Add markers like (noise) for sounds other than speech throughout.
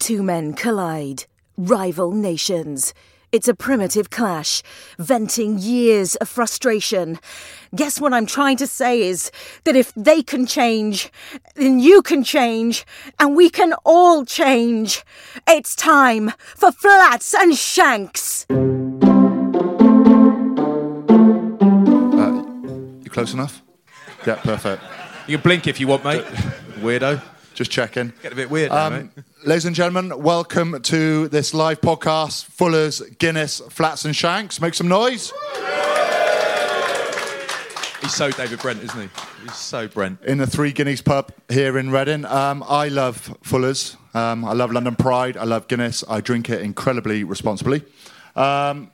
Two men collide, rival nations. It's a primitive clash, venting years of frustration. Guess what I'm trying to say is that if they can change, then you can change, and we can all change. It's time for Flats and Shanks. Uh, you close enough? Yeah, perfect. You can blink if you want, mate. Weirdo. Just checking. Get a bit weird now. Um, ladies and gentlemen, welcome to this live podcast, Fuller's, Guinness, Flats and Shanks. Make some noise. He's so David Brent, isn't he? He's so Brent. In the Three Guineas pub here in Reading. Um, I love Fuller's. Um, I love London Pride. I love Guinness. I drink it incredibly responsibly. Um,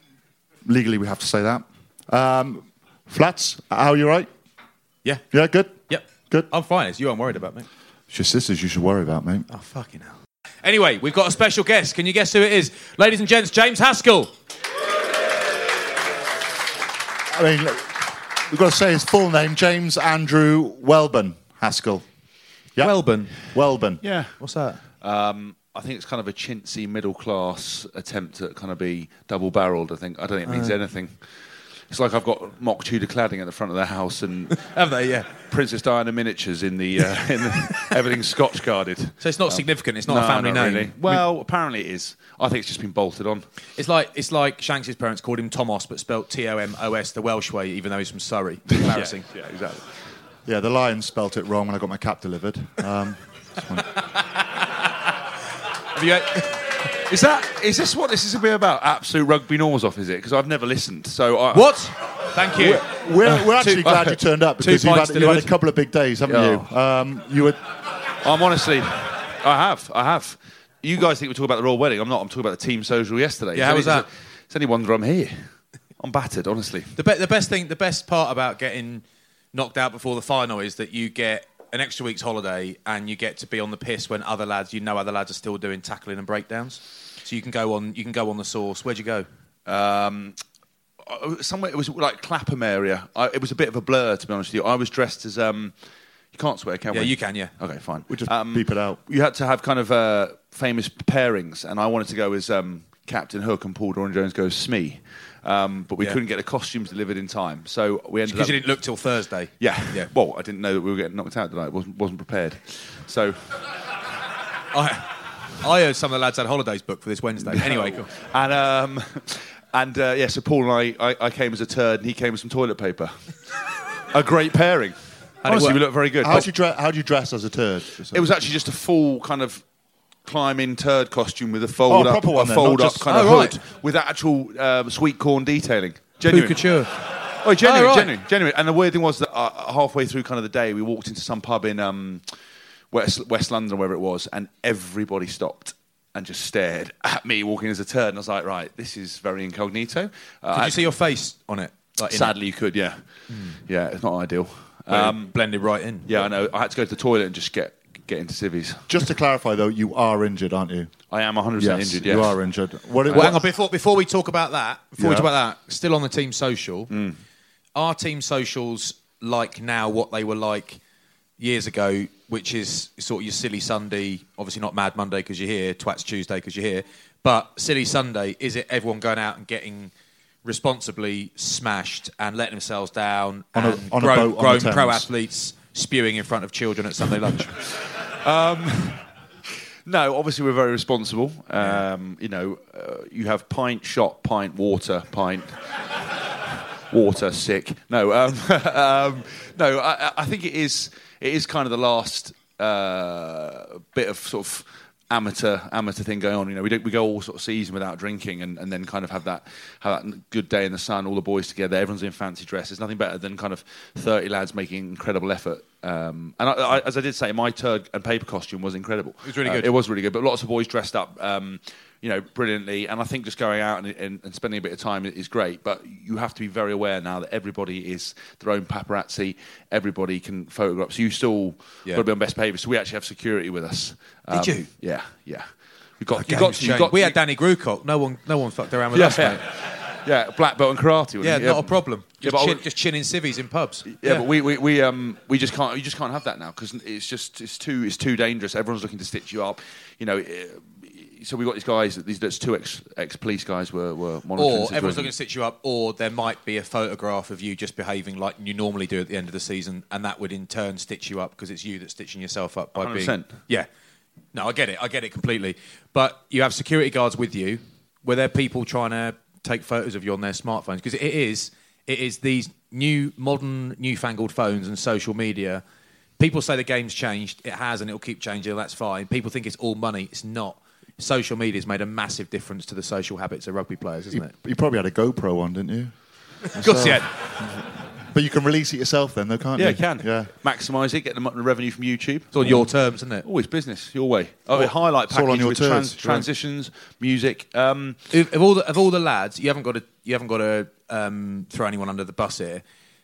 legally, we have to say that. Um, Flats, how are you, right? Yeah. Yeah, good? Yep. Good. I'm fine. It's you I'm worried about, mate. It's your sisters you should worry about, mate. Oh, fucking hell. Anyway, we've got a special guest. Can you guess who it is? Ladies and gents, James Haskell. I mean, look, we've got to say his full name, James Andrew Welbon Haskell. Yeah. Welbon. Welbon. Yeah. What's that? Um, I think it's kind of a chintzy middle class attempt at kind of be double barreled. I think I don't think it means anything. It's like I've got mock Tudor cladding at the front of the house and (laughs) Have they? Yeah. Princess Diana miniatures in the, uh, (laughs) in the everything's Scotch guarded. So it's not significant. It's not No, a family not name. really. Well, apparently it is. I think it's just been bolted on. It's like it's like Shanks's parents called him Tomos, but spelt T O M O S the Welsh way, even though he's from Surrey. (laughs) Embarrassing. Yeah, yeah, exactly. Yeah, the Lions spelt it wrong when I got my cap delivered. Um, Have you? Is that is this what this is a bit about? Absolute rugby norms off, is it? Because I've never listened. So I, What? Thank you. we're, we're (laughs) actually Two- glad you turned up (laughs) because you've had, you had a couple of big days, haven't Yeah. you? Um, you were, I'm honestly, I have, I have. You guys think we're talking about the royal wedding? I'm not. I'm talking about the team social yesterday. Yeah, how was that? It's only wonder I'm here. I'm battered, honestly. The, be- the best thing, the best part about getting knocked out before the final is that you get an extra week's holiday and you get to be on the piss when other lads, you know, other lads are still doing tackling and breakdowns. So you can go on, you can go on the source. Where'd you go? Um, somewhere it was like Clapham area. I, it was a bit of a blur, to be honest with you. I was dressed as um. You can't swear, can Yeah, we? Yeah, you can, yeah. Okay, fine. we just Um, beep it out. You had to have kind of uh, famous pairings, and I wanted to go as um, Captain Hook and Paul Doran Jones goes Smee. Um, but we Yeah. couldn't get the costumes delivered in time, so we ended Because you didn't look till Thursday. yeah, Yeah. Well, I didn't know that we were getting knocked out tonight. wasn't wasn't prepared. So (laughs) I, I heard some of the lads had holidays booked for this Wednesday. Anyway, cool. and um, (laughs) and uh, yeah, so Paul and I, I, I came as a turd, and he came with some toilet paper. a great pairing. How'd it Honestly, we looked very good. How'd you, dre- how'd you dress as a turd? It was actually just a full kind of climbing turd costume with a fold Oh, a up, proper one a then, fold up just- kind of Oh, hood right. with actual um, sweet corn detailing. Genuine. Couture. Oh, genuine, Oh, right. genuine, genuine. And the weird thing was that uh, halfway through kind of the day, we walked into some pub in um, West, West London wherever it was, and everybody stopped and just stared (laughs) at me walking as a turd. And I was like, right, this is very incognito. Uh, Did you see your face on it? Like in Sadly, you could, yeah. Yeah, it's not ideal. it? Um, blended right in. yeah, I know. I had to go to the toilet and just get get into civvies. Just to clarify, though, you are injured, aren't you? I am 100% Yes, injured. Yes. you are injured. What, Well, what- hang on, before before we talk about that, before we talk about that, still on the team social, Mm. are team socials like now what they were like years ago, which is sort of your silly Sunday, obviously not Mad Monday because you're here, Twats Tuesday because you're here, but silly Sunday, is it everyone going out and getting responsibly smashed and letting themselves down On a- and on a boat on grown the pro athletes spewing in front of children at Sunday lunch? (laughs) No, obviously we're very responsible. Um, you know, uh, you have pint, shot, pint, water, pint, (laughs) water, sick. No, um, (laughs) um, no. I, I think it is. It is kind of the last uh, bit of sort of amateur amateur thing going on. You know, we don't, we go all sort of season without drinking, and, and then kind of have that have that good day in the sun, all the boys together, everyone's in fancy dress. There's nothing better than kind of thirty lads making incredible effort. Um, and I, I, as I did say, my turd and paper costume was incredible. It was really Uh, good. it was really good, but lots of boys dressed up. Um, you know, brilliantly, and I think just going out and, and, and spending a bit of time is great. But you have to be very aware now that everybody is their own paparazzi. Everybody can photograph. So you still Yeah. got to be on best behaviour. So we actually have security with us. Um, Did you? Yeah, yeah. You got, you got, to, you got. we to- had Danny Grewcock. No one, no one fucked around with Yeah, us, yeah. (laughs) Yeah, black belt and karate. Yeah, wasn't not a problem. Just, I chin, just chinning civvies in pubs. Yeah, but we, we, we um we just can't you just can't have that now because it's just it's too it's too dangerous. Everyone's looking to stitch you up, you know. So we've got these guys. These that's two ex ex police guys were were monitoring. or everyone's looking to stitch you up, or there might be a photograph of you just behaving like you normally do at the end of the season, and that would in turn stitch you up because it's you that's stitching yourself up by being. 100%. Yeah, no, I get it, I get it completely. But you have security guards with you. Were there people trying to take photos of you on their smartphones? Because it is, it is these new, modern, newfangled phones and social media. People say the game's changed. It has, and it'll keep changing. That's fine. People think it's all money. It's not. Social media's made a massive difference to the social habits of rugby players, isn't you, it? you probably had a GoPro on, didn't you? Of course, yeah. (laughs) But you can release it yourself then, though, can't you? Yeah, you? you can. Yeah. Maximise it, get the mo- revenue from YouTube. It's on your terms, isn't it? Always business, your way. Oh, a highlight it's all on package your with terms, trans- right. transitions, music. Um, Of, of all the of all the lads, you haven't got to you haven't got to um, throw anyone under the bus here,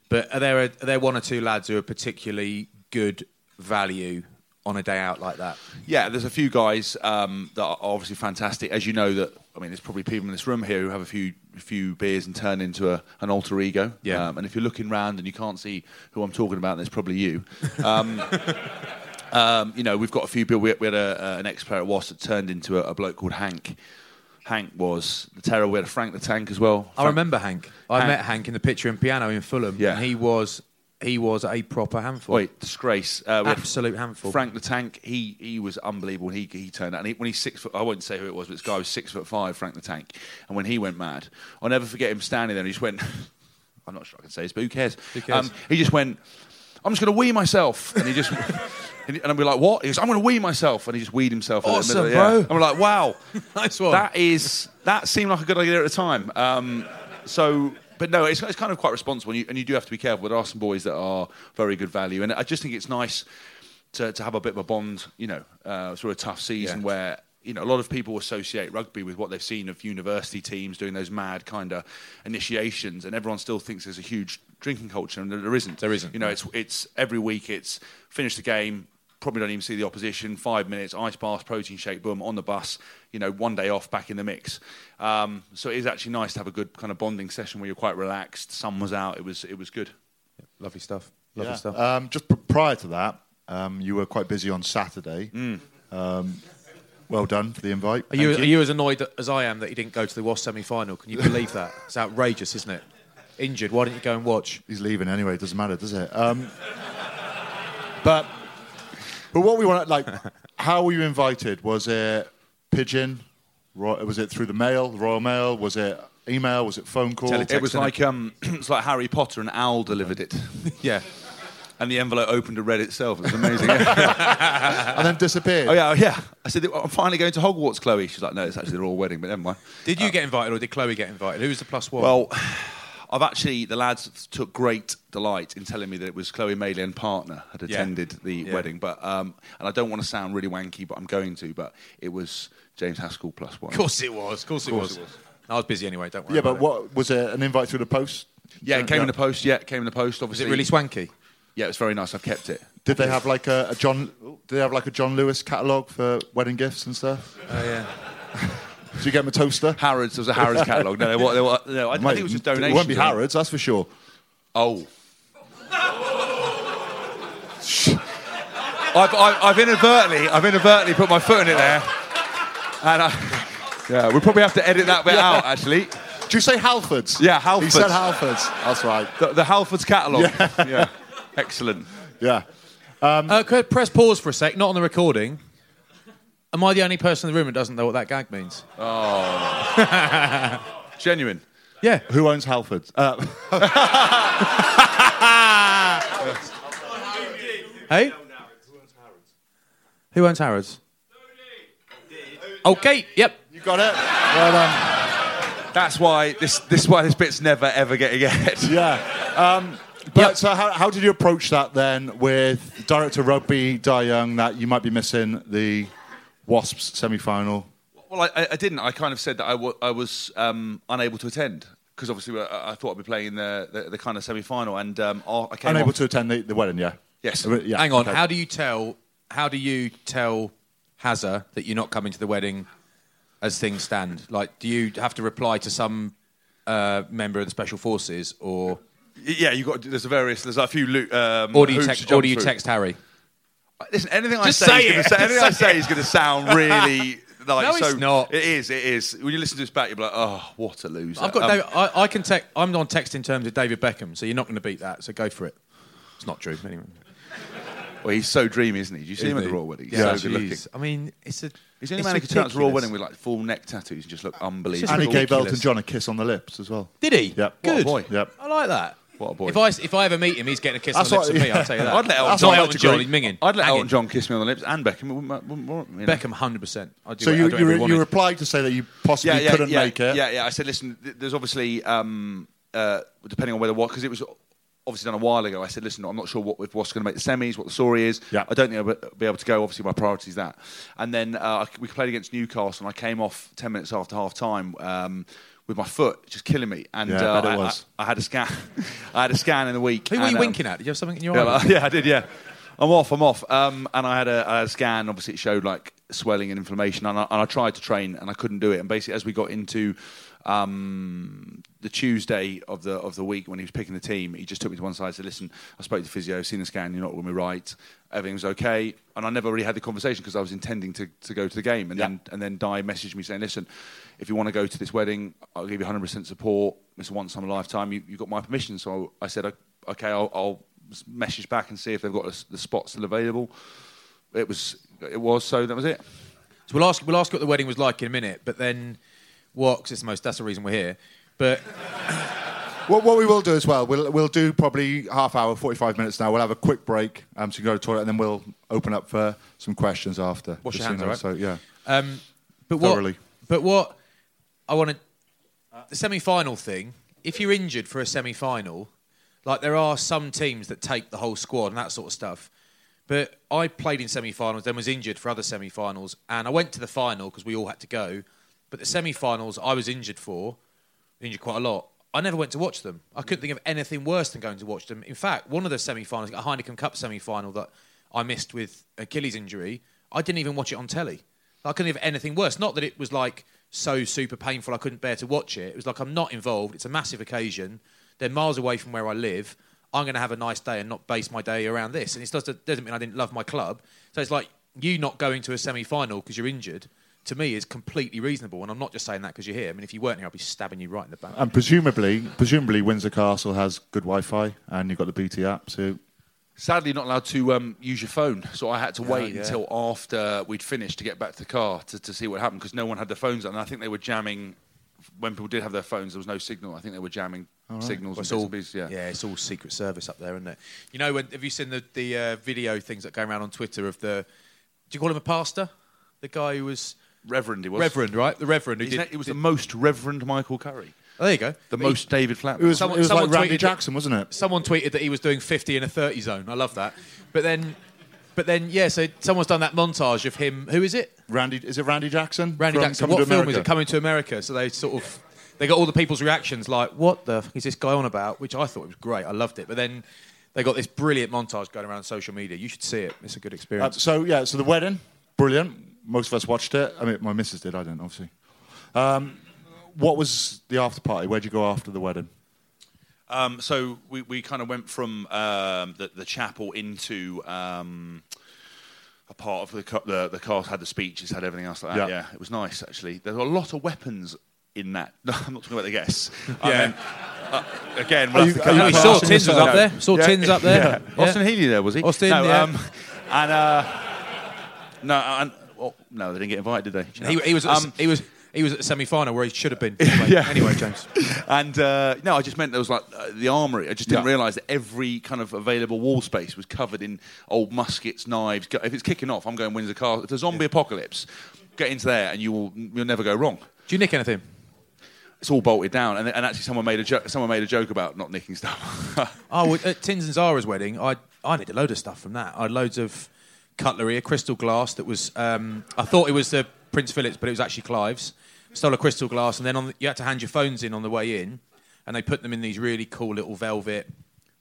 but are there are there one or two lads who are particularly good value on a day out like that? yeah, there's a few guys um, that are obviously fantastic. As you know, that I mean, there's probably people in this room here who have a few few beers and turn into a, an alter ego. Yeah. Um, and if you're looking round and you can't see who I'm talking about, then it's probably you. Um, (laughs) um, you know, we've got a few people. We, we had a, uh, an ex-player at Was that turned into a, a bloke called Hank. Hank was the terror. We had Frank the Tank as well. I remember Hank. I Hank- met Hank in the Pitcher and Piano in Fulham. Yeah. and he was he was a proper handful. Wait, disgrace. Uh, Absolute handful. Frank the Tank, he he was unbelievable. He he turned out, and he, when he's six foot, I won't say who it was, but this guy was six foot five, Frank the Tank. And when he went mad, I'll never forget him standing there. and He just went. (laughs) I'm not sure I can say this, but who cares? Who cares? Um, he just went. I'm just going to wee myself, and he just. (laughs) And I'd be like, "What?" He goes, "I'm going to wee myself," and he just weed himself. Awesome, middle, yeah. bro. I'm like, "Wow, (laughs) Nice one. That is that seemed like a good idea at the time. Um, so, but no, it's, it's kind of quite responsible, and you, and you do have to be careful. There are some boys that are very good value, and I just think it's nice to, to have a bit of a bond, you know, uh, through a tough season Yeah. where. You know, a lot of people associate rugby with what they've seen of university teams doing those mad kind of initiations, and everyone still thinks there's a huge drinking culture, and there isn't. There isn't, You know, it's it's every week. It's finish the game, probably don't even see the opposition. Five minutes, ice bath, protein shake, boom, on the bus. You know, one day off, back in the mix. Um, so it is actually nice to have a good kind of bonding session where you're quite relaxed. Sun was out. It was it was good. Lovely stuff. Lovely Yeah. stuff. Um, just pr- prior to that, um, you were quite busy on Saturday. Mm. Um, well done for the invite. Are you, Thank are you as annoyed as I am that he didn't go to the Wasps semi final? Can you believe that? (laughs) It's outrageous, isn't it? Injured. Why didn't you go and watch? He's leaving anyway. Doesn't matter, does it? Um, (laughs) but but what we want, like, (laughs) how were you invited? Was it pigeon? Ro- Was it through the mail, the Royal Mail? Was it email? Was it phone call? Teletext. It was like um, (clears throat) it's like Harry Potter and Owl delivered it, (laughs) Yeah. and the envelope opened and read itself. It was amazing. (laughs) and then disappeared. oh yeah, oh, yeah. I said I'm finally going to Hogwarts, Chloe. She's like, no, it's actually the royal wedding, but never mind. Did you get invited or did Chloe get invited? Who was the plus one? Well, I've actually the lads took great delight in telling me that it was Chloe Madeley and partner had Yeah. attended the Yeah. wedding, but um, and I don't want to sound really wanky, but I'm going to. But it was James Haskell plus one. of course it was. Of course, it, was. I was busy anyway. Don't worry. Yeah, about but it. what was it? An invite through the post? Yeah, it came in the post. Yeah, it came in the post. was Obviously, it really swanky? Yeah, it was very nice. I've kept it. Did they have like a, a John? Did they have like a John Lewis catalogue for wedding gifts and stuff? Oh yeah. (laughs) Did you get him a toster? Harrods. There was a Harrods catalogue. No, they were, they were, no I, I think it was just donations. It won't be wasn't? Harrods, that's for sure. Oh. I've, I've, I've inadvertently, I've inadvertently put my foot in it there, and I, yeah, we'll probably have to edit that bit out. Actually, Did you say Halfords? Yeah, Halfords. He said Halfords. That's right. the, the Halfords catalogue. Yeah. excellent. Yeah. Uh, could I press pause for a sec, not on the recording. Am I the only person in the room that doesn't know what that gag means? Oh. (laughs) Genuine. Yeah. Who owns Halfords? Uh, (laughs) Hey? Who owns Harrods? Okay, Yep. you got it. Well done. That's why this, this why this bit's never ever getting ahead. (laughs) Yeah. Um, but so, how, how did you approach that then with director rugby Dai Young that you might be missing the Wasps semi-final? Well, I, I- I didn't. I kind of said that I I was um, unable to attend because obviously I, I thought I'd be playing the, the, the kind of semi-final, and um, I I came Unable off- to attend the, the wedding, yeah. Yes. Uh, yeah. Hang on. okay. How do you tell? How do you tell Hazza that you're not coming to the wedding as things stand? Like, do you have to reply to some uh, member of the special forces, or Yeah, you got. There's a various. There's a few. lo- Um, or do you text? to jump Or do you text Harry? Listen, anything I Just say, say is gonna say, anything I say say is going to sound really (laughs) like. No, it's so, not. It is. It is. When you listen to this back, you're like, oh, what a loser. I've got. Um, David, I, I can text. I'm on text in terms of David Beckham, so you're not going to beat that. So go for it. It's not true. Anyway. well, he's so dreamy, isn't he? Did you see him at the royal wedding? He's Yeah, so good looking. jeez. I mean, it's a. He's the only man who could turn up to the royal wedding with like full neck tattoos and just look unbelievable. just And he gave. Elton John a kiss on the lips as well. Did he? Yep. What a Good. boy. Yep. I like that. What a boy. If I if I ever meet him, he's getting a kiss That's on the lips what- of me. I'll tell you (laughs) that. I'd let Elton That's John- not Elton John. agree. Minging. I'd let Hanging. Elton John kiss me on the lips and Beckham. wouldn't- wouldn't- wouldn't- you know. Beckham, hundred percent. So you, you, re- you replied to say that you possibly couldn't yeah, make it. Yeah, yeah. I said, listen, th- there's obviously, um, uh, depending on whether what, because it was obviously done a while ago. I said, listen, I'm not sure what if what's going to make the semis, what the story is. Yeah. I don't think I'll be able to go. Obviously, my priority is that. And then uh, we played against Newcastle, and I came off ten minutes after half time. Um, with my foot just killing me, and Yeah, I uh, I. I, I had a scan. (laughs) I had a scan in the week. Who were you um, winking at? Did you have something in your yeah, eye? like- (laughs) yeah, I did. Yeah, I'm off. I'm off. Um, and I had a, I had a scan. Obviously, it showed like swelling and inflammation. And I, and I tried to train, and I couldn't do it. And basically, as we got into um, the Tuesday of the of the week when he was picking the team, he just took me to one side and said, "Listen, I spoke to physio, seen the scan. You're not going to be right. Everything's okay." And I never really had the conversation because I was intending to, to go to the game. And then and then Dai messaged me saying, "Listen, if you want to go to this wedding, I'll give you 100% support. It's a once in a lifetime. You, you got my permission." So I said, "Okay, I'll." I'll message back and see if they've got the, the spot still available. It was, it was. So that was it. So we'll ask we'll ask what the wedding was like in a minute, but then what? Because it's the most. That's the reason we're here. But (laughs) What, what we will do as well, we'll, we'll do probably half hour, 45 minutes now. We'll have a quick break um, to go to the toilet, and then we'll open up for some questions after. Wash your so hands, all right? So, yeah. um, but what? Thoroughly. But what? I want to the semi-final thing. If you're injured for a semi-final, like there are some teams that take the whole squad and that sort of stuff. But I played in semi-finals, then was injured for other semi-finals, and I went to the final because we all had to go. But the semi-finals I was injured for, injured quite a lot. I never went to watch them. I couldn't think of anything worse than going to watch them. In fact, one of the semi-finals, a Heineken Cup semi-final that I missed with Achilles injury, I didn't even watch it on telly. I couldn't think of anything worse. Not that it was like so super painful I couldn't bear to watch it. It was like I'm not involved. It's a massive occasion. They're miles away from where I live. I'm going to have a nice day and not base my day around this. And it doesn't, mean I didn't love my club. So it's like you not going to a semi-final because you're injured. To me, is completely reasonable, and I'm not just saying that because you're here. I mean, if you weren't here, I'd be stabbing you right in the back. And presumably, presumably Windsor Castle has good Wi-Fi, and you've got the BT app. So Sadly, not allowed to um, use your phone, so I had to wait yeah. until after we'd finished to get back to the car to, to see what happened because no one had their phones on. And I think they were jamming when people did have their phones. There was no signal. I think they were jamming signals Well, it's all, pieces, Yeah. it's all Secret Service up there, isn't it? You know, when, have you seen the, the uh, video things that go around on Twitter of the? Do you call him a pastor? The guy who was Reverend, he was. Reverend, right? The Reverend who His did. na- It was did- the most Reverend Michael Curry, oh, there you go. the But he- most David Flatman. it was, Someone- it was like someone Randy tweeted- Jackson, wasn't it? Someone tweeted that he was doing 50 in a 30 zone. I love that. But then, but then, yeah. So someone's done that montage of him. Who is it? Randy, is it Randy Jackson? Randy from Jackson. Coming What to film America? is it? Coming to America. So they sort of they got all the people's reactions like, "What the fuck is this guy on about?" Which I thought was great. I loved it. But then They got this brilliant montage going around social media. You should see it. It's a good Uh, experience. so yeah, so the wedding, brilliant. Most of us watched it. I mean, my missus did. I didn't, obviously. Um, what was the after party? Where'd you go after the wedding? Um, so we, we kind of went from um, the, the chapel into um, a part of the, ca- the the cast had the speeches, had everything else like that. Yeah. Yeah, it was nice actually. There were a lot of weapons in that. (laughs) No, I'm not talking about the guests. Yeah. I mean, uh, again, Are we'll you- have to are cut you you saw. Tins was up there. Saw Tins up there. Yeah. Austin Healey there was he? Austin, no, yeah. um, and uh, no, and, well, no, they didn't get invited, did they? He, he was. Um, he was. He was at the semi-final where he should have been. (laughs) Anyway, Yeah. anyway James. And uh, no, I just meant there was like uh, the armory. I just didn't Yeah. realise that every kind of available wall space was covered in old muskets, knives. If it's kicking off, I'm going Windsor Castle. If there's a zombie apocalypse, get into there and you will you'll never go wrong. Do you nick anything? It's all bolted down, and, and actually, someone made a jo- someone made a joke about not nicking stuff. (laughs) Oh, well, at Tins and Zara's wedding, I I need a load of stuff from that. I had loads of cutlery, a crystal glass that was. Um, I thought it was the Prince Philip's, but it was actually Clive's. Stole a crystal glass, and then on the, you had to hand your phones in on the way in, and they put them in these really cool little velvet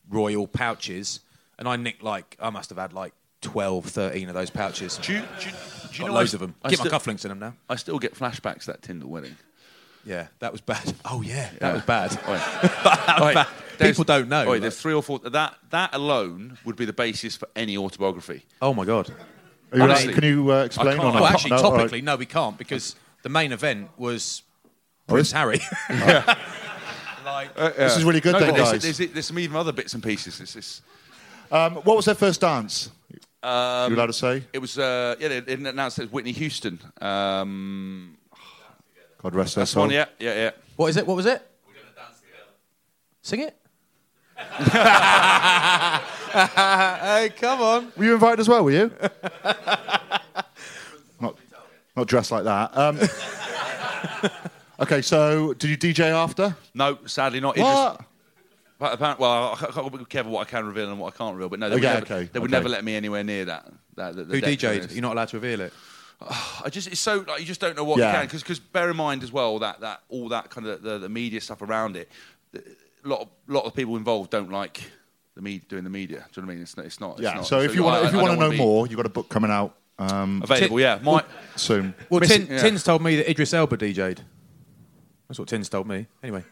royal pouches. And I nicked like I must have had like 12, 13 of those pouches. do you, do you, do you Got know loads I, of them. I Get still, my cufflinks in them now. I still get flashbacks to that Tindall wedding. Yeah, that was bad. (laughs) Oh yeah, Yeah. that was bad. Oi. (laughs) that was Oi, bad. People don't know. oi, there's three or four. That that alone would be the basis for any autobiography. oh my god. Are Honestly, allowed- can you uh, explain? can't. or not? Well, actually, No, all right. topically, no, we can't because the main event was Oh, Prince is- Harry. (laughs) like, This is really good, No, then, but there's, guys. there's, there's some even other bits and pieces. It's, it's, Um, what was their first dance? um, you allowed to say? It was uh, yeah. They they announced it was Whitney Houston. Um, God rest their that's soul. one. Yeah, yeah, yeah. what is it? What was it? We're gonna dance together. Sing it. (laughs) (laughs) hey, come on. Were you invited as well? Were you? Not, not dressed like that. Um, (laughs) okay, so did you DJ after? No, sadly not. Idris- What? But apparently, well, I can't be careful what I can reveal and what I can't reveal. But no, they would, Okay, never, okay, they would okay. never let me anywhere near that. that the, the Who deck DJ'd? list. You're not allowed to reveal it. (sighs) I just it's so like you just don't know what Yeah. you can because bear in mind as well that that all that kind of the, the media stuff around it. the- A lot of lot of people involved don't like the media doing the media. Do you know what I mean? It's not. It's not it's Yeah. not- So if you I- want, if you want to don't know be more, you've got a book coming out um, available, yeah. My, soon. Well, Missing- Tin, yeah. Tins told me that Idris Elba DJ'd. That's what Tins told me. Anyway.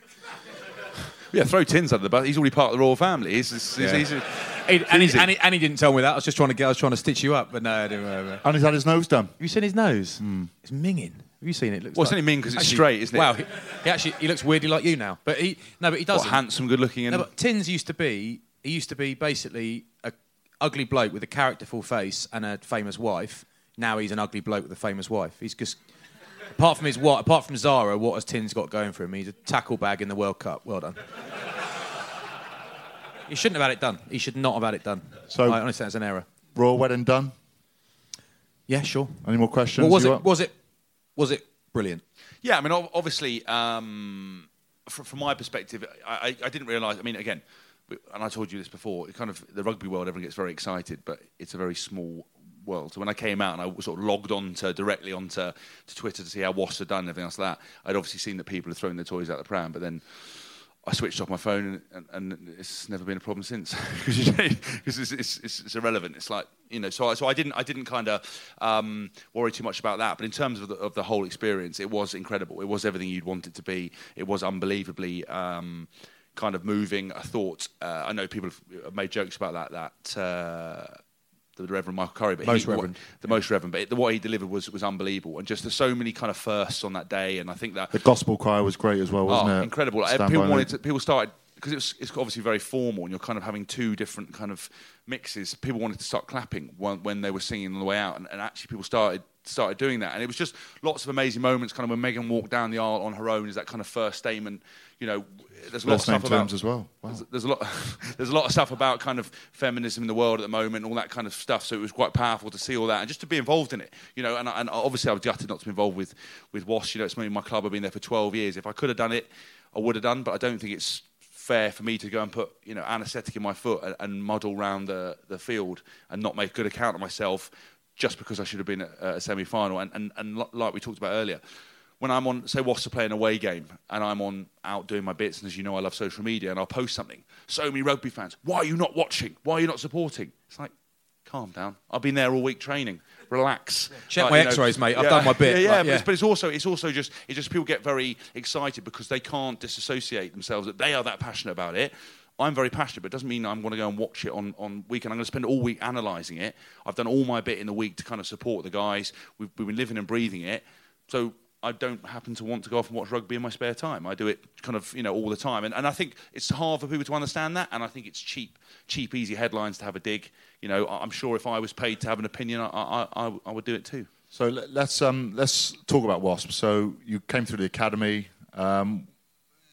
(laughs) yeah, throw Tins under the bus. He's already part of the royal family. He's, he's, Yeah. he's, he's, He, and, he, and, he, and he didn't tell me that. I was just trying to get. I was trying to stitch you up, but no, I didn't. uh, Have And he's had his nose done. you seen his nose? It's minging. Have you seen it? it looks Well, it's like, only minging 'cause it's Actually, straight, isn't it? Wow, he, he actually he looks weirdly like you now. But he no, but he doesn't. handsome, good looking, and No, but Tins used to be. He used to be basically a ugly bloke with a characterful face and a famous wife. Now he's an ugly bloke with a famous wife. He's just apart from his what? Apart from Zara, what has Tins got going for him? He's a tackle bag in the World Cup. Well done. he shouldn't have had it done. He should not have had it done. So- I honestly, that's an error. Royal wedding done. Yeah, sure. Any more questions? What was You it? want- Was it? Was it brilliant? Yeah, I mean, obviously, um, fr- from my perspective, I, I, I didn't realise. I mean, again, we- and I told you this before. It kind of the rugby world, everyone gets very excited, but it's a very small world. So when I came out and I sort of logged on to directly onto to Twitter to see how Wasps had done and everything else like that, I'd obviously seen that people had thrown their toys out the pram, but then. I switched off my phone and, and, and it's never been a problem since (laughs) because it's, it's, it's, it's irrelevant. It's like you know, so I, so I didn't I didn't kind of um, worry too much about that. But in terms of the, of the whole experience, it was incredible. It was everything you'd want it to be. It was unbelievably um, kind of moving. I thought uh, I know people have made jokes about that that. Uh, the Reverend Michael Curry, but Most he, Reverend. the most Reverend, but it, what he delivered was was unbelievable, and just there's so many kind of firsts on that day, and I think that The gospel choir was great as well, wasn't oh, it? incredible! Stand people wanted to, people started because it's it's obviously very formal, and you're kind of having two different kind of mixes. People wanted to start clapping when, when they were singing on the way out, and, and actually people started started doing that, and it was just lots of amazing moments. Kind of when Meghan walked down the aisle on her own, is that kind of first statement. You know, there's a lot of First stuff about as well. Wow. there's, there's a lot. there's a lot of stuff about kind of feminism in the world at the moment, all that kind of stuff. So it was quite powerful to see all that and just to be involved in it. You know, and, and obviously I was gutted not to be involved with with Wasps. You know, it's maybe my club. I've been there for 12 years. If I could have done it, I would have done. But I don't think it's fair for me to go and put you know anaesthetic in my foot and, and muddle round the the field and not make good account of myself just because I should have been at a semi final. And, and and like we talked about earlier when I'm on, say, Wasps are playing an away game, and I'm on out doing my bits, and as you know, I love social media, and I'll post something. So many rugby fans, why are you not watching? Why are you not supporting? It's like, calm down. I've been there all week training. Relax. Check Like, my you know, X-rays, mate. I've done my bit. Yeah, yeah, Like, but. It's, but it's also it's also just it's just people get very excited because they can't disassociate themselves that they are that passionate about it. I'm very passionate, but it doesn't mean I'm going to go and watch it on, on weekend. I'm going to spend all week analysing it. I've done all my bit in the week to kind of support the guys. We've, we've been living and breathing it. So I don't happen to want to go off and watch rugby in my spare time. I do it kind of, you know, all the time. And, and I think it's hard for people to understand that. And I think it's cheap, cheap, easy headlines to have a dig. You know, I'm sure if I was paid to have an opinion, I, I, I, I would do it too. So let- let's um, let's talk about Wasps. So you came through the academy. Um,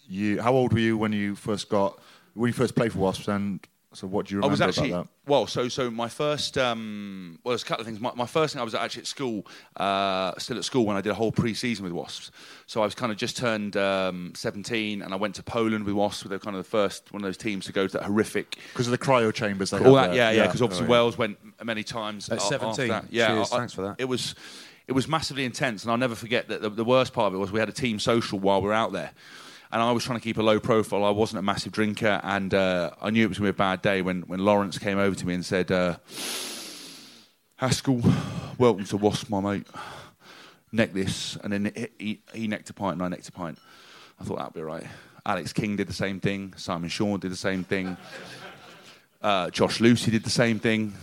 you, how old were you when you first got when you first played for Wasps? And so what do you I remember was actually about that? well. So so my first um, well, there's a couple of things. My, my first thing I was actually at school, uh, still at school when I did a whole pre-season with Wasps. So I was kind of just turned um, 17, and I went to Poland with Wasps. They were kind of the first one of those teams to go to that horrific. Because of the cryo chambers. They All that, there. yeah, yeah. Because obviously Oh, Wales went many times At a- after 17. that. Yeah, Cheers, I- I- thanks for that. It was it was massively intense, and I'll never forget that the, the worst part of it was we had a team social while we were out there. And I was trying to keep a low profile. I wasn't a massive drinker, and uh, I knew it was going to be a bad day when, when Lawrence came over to me and said, uh, Haskell, welcome to Wasp, my mate. Neck this. And then he, he, he necked a pint and I necked a pint. I thought that'd be right. Alex King did the same thing. Simon Shaw did the same thing. Uh, Josh Lewsey did the same thing.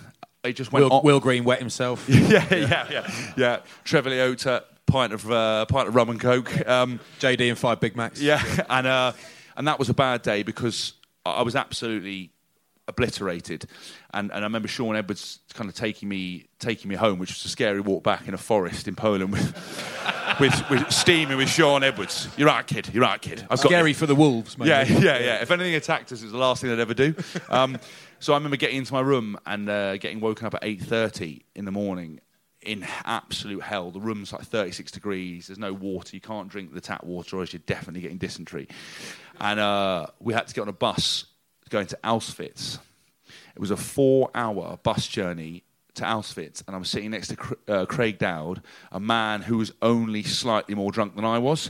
It just went Will, on. Will Green wet himself. (laughs) yeah, yeah, yeah, yeah. Trevor Leota, pint of uh, pint of rum and coke. Um, JD and five Big Macs. yeah, (laughs) and uh, and that was a bad day because I was absolutely obliterated, and and I remember Shaun Edwards kind of taking me taking me home, which was a scary walk back in a forest in Poland with (laughs) with, with steaming with Shaun Edwards. You're right, kid. You're right, kid. I've got Scary for the Wolves, mate. yeah, yeah, yeah. If anything attacked us, it's the last thing they'd ever do. Um, (laughs) so I remember getting into my room and uh, getting woken up at eight thirty in the morning in absolute hell. The room's like thirty six degrees. There's no water. You can't drink the tap water, or else you're definitely getting dysentery. And uh, we had to get on a bus going to Auschwitz. It was a four-hour bus journey to Auschwitz, and I was sitting next to uh, Craig Dowd, a man who was only slightly more drunk than I was,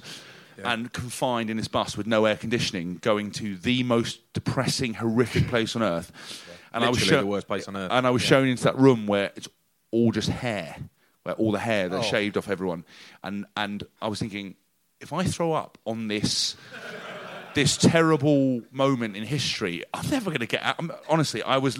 and confined in this bus with no air conditioning, going to the most depressing, horrific place on earth. And I was Literally the worst place on earth. And I was shown into that room where it's all just hair, where all the hair Oh. that shaved off everyone, and and I was thinking, if I throw up on this this terrible moment in history. I'm never going to get out. I'm, honestly, I was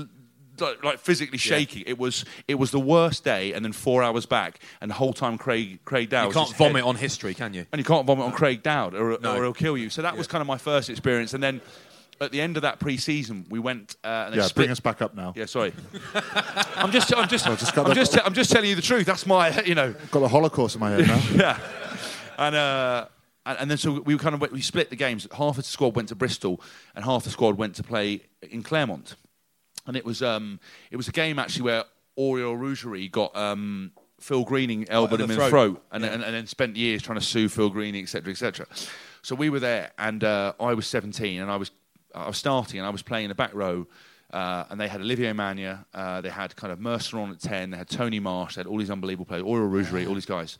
like, like physically shaking. It was it was the worst day, and then four hours back, and the whole time Craig Craig Dowd. You can't vomit head- on history, can you? and you can't vomit on Craig Dowd, or, No. or he'll kill you. So that was kind of my first experience, and then. At the end of that pre-season, we went uh, and they Yeah, split. bring us back up now. Yeah, sorry. (laughs) I'm just, I'm just, just I'm the- just, I'm just telling you the truth. That's my, you know, Got the Holocaust in my head now. (laughs) yeah. And, uh, and and then so we kind of went, we split the games. Half the squad went to Bristol, and half the squad went to play in Clermont. And it was um, it was a game actually where Aurélien Rougerie got um, Phil Greening elbowed in him the in the throat. throat, and, and, and then spent years trying to sue Phil Greening, etc., etc. So we were there, and uh, I was 17, and I was I was starting, and I was playing in the back row. Uh, and they had Olivier Magne, uh, they had kind of Merceron at 10, they had Tony Marsh, they had all these unbelievable players, Aurélien Rougerie, all these guys.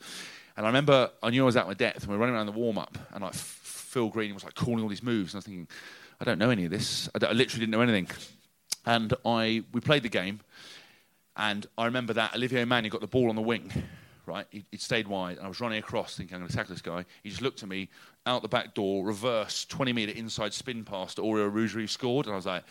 And I remember I knew I was at my depth, and we were running around the warm up, and like Phil Green was like calling all these moves, and I was thinking, I don't know any of this. I, I literally didn't know anything. And I we played the game, and I remember that Olivier Magne got the ball on the wing, right? He, he stayed wide, and I was running across thinking, I'm going to tackle this guy. He just looked at me out the back door, reverse, 20 metre inside spin pass to Aurélien Rougerie, scored, and I was like,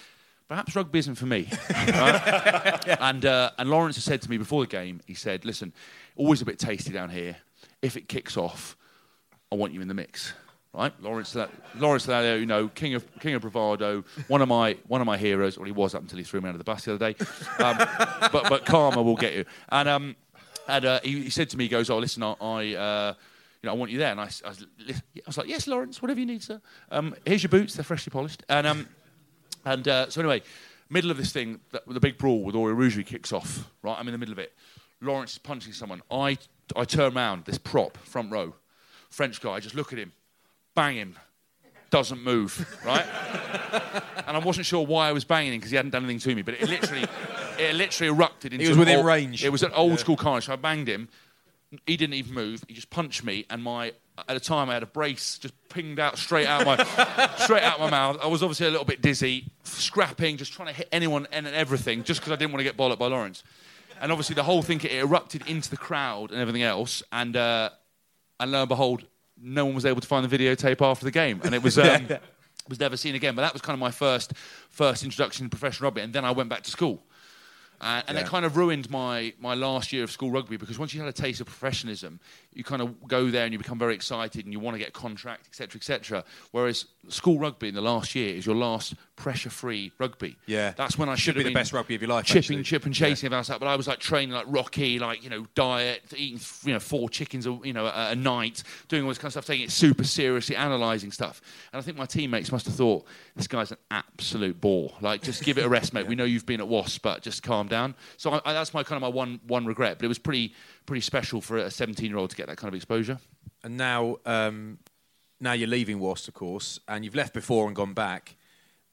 perhaps rugby isn't for me. (laughs) and, uh, and Lawrence had said to me before the game, he said, listen, always a bit tasty down here. If it kicks off, I want you in the mix. Right, Lawrence, Lawrence Dallaglio, you know, king of king of bravado, one of my one of my heroes. Well, he was up until he threw me under the bus the other day. Um, but but karma will get you. And um, and uh, he, he said to me, he goes, "Oh, listen, I, I uh, you know, I want you there." And I, I was, I was like, "Yes, Lawrence, whatever you need, sir. Um, here's your boots; they're freshly polished." And um, (laughs) and uh, so anyway, middle of this thing, the, the big brawl with Ori Rougerie kicks off. Right, I'm in the middle of it. Lawrence is punching someone. I I turn round, this prop, front row, French guy. I just look at him, bang him, doesn't move. Right, (laughs) and I wasn't sure why I was banging him because he hadn't done anything to me. But it literally, it literally erupted into. He was within old- range. It was an old school carnage. So I banged him. he didn't even move. He just punched me, and my at the time I had a brace just pinged out straight out my (laughs) straight out my mouth. I was obviously a little bit dizzy, scrapping, just trying to hit anyone and everything, just because I didn't want to get bollocked by Lawrence. And obviously the whole thing it erupted into the crowd and everything else, and uh, and lo and behold, no one was able to find the videotape after the game, and it was. Um, (laughs) was never seen again, but that was kind of my first first introduction to professional rugby, and then I went back to school. Uh, and Yeah. that kind of ruined my, my last year of school rugby because once you had a taste of professionalism, you kind of go there and you become very excited and you want to get a contract, etc., etc. Whereas school rugby in the last year is your last pressure-free rugby. Yeah. that's when I Should should be the best rugby of your life, Chipping, actually. chip and chasing about that. But I was like training like Rocky, like you know, diet, eating you know four chickens, a, you know, a, a night, doing all this kind of stuff, taking it super seriously, analysing stuff. And I think my teammates must have thought this guy's an absolute bore. Like, just give it a rest, mate. (laughs) We know you've been at Wasp, but just calm down. So I, I, that's my kind of my one one regret. But it was pretty pretty special for a 17 year old to get that kind of exposure. And now, um, now you're leaving Worcester, of course, and you've left before and gone back,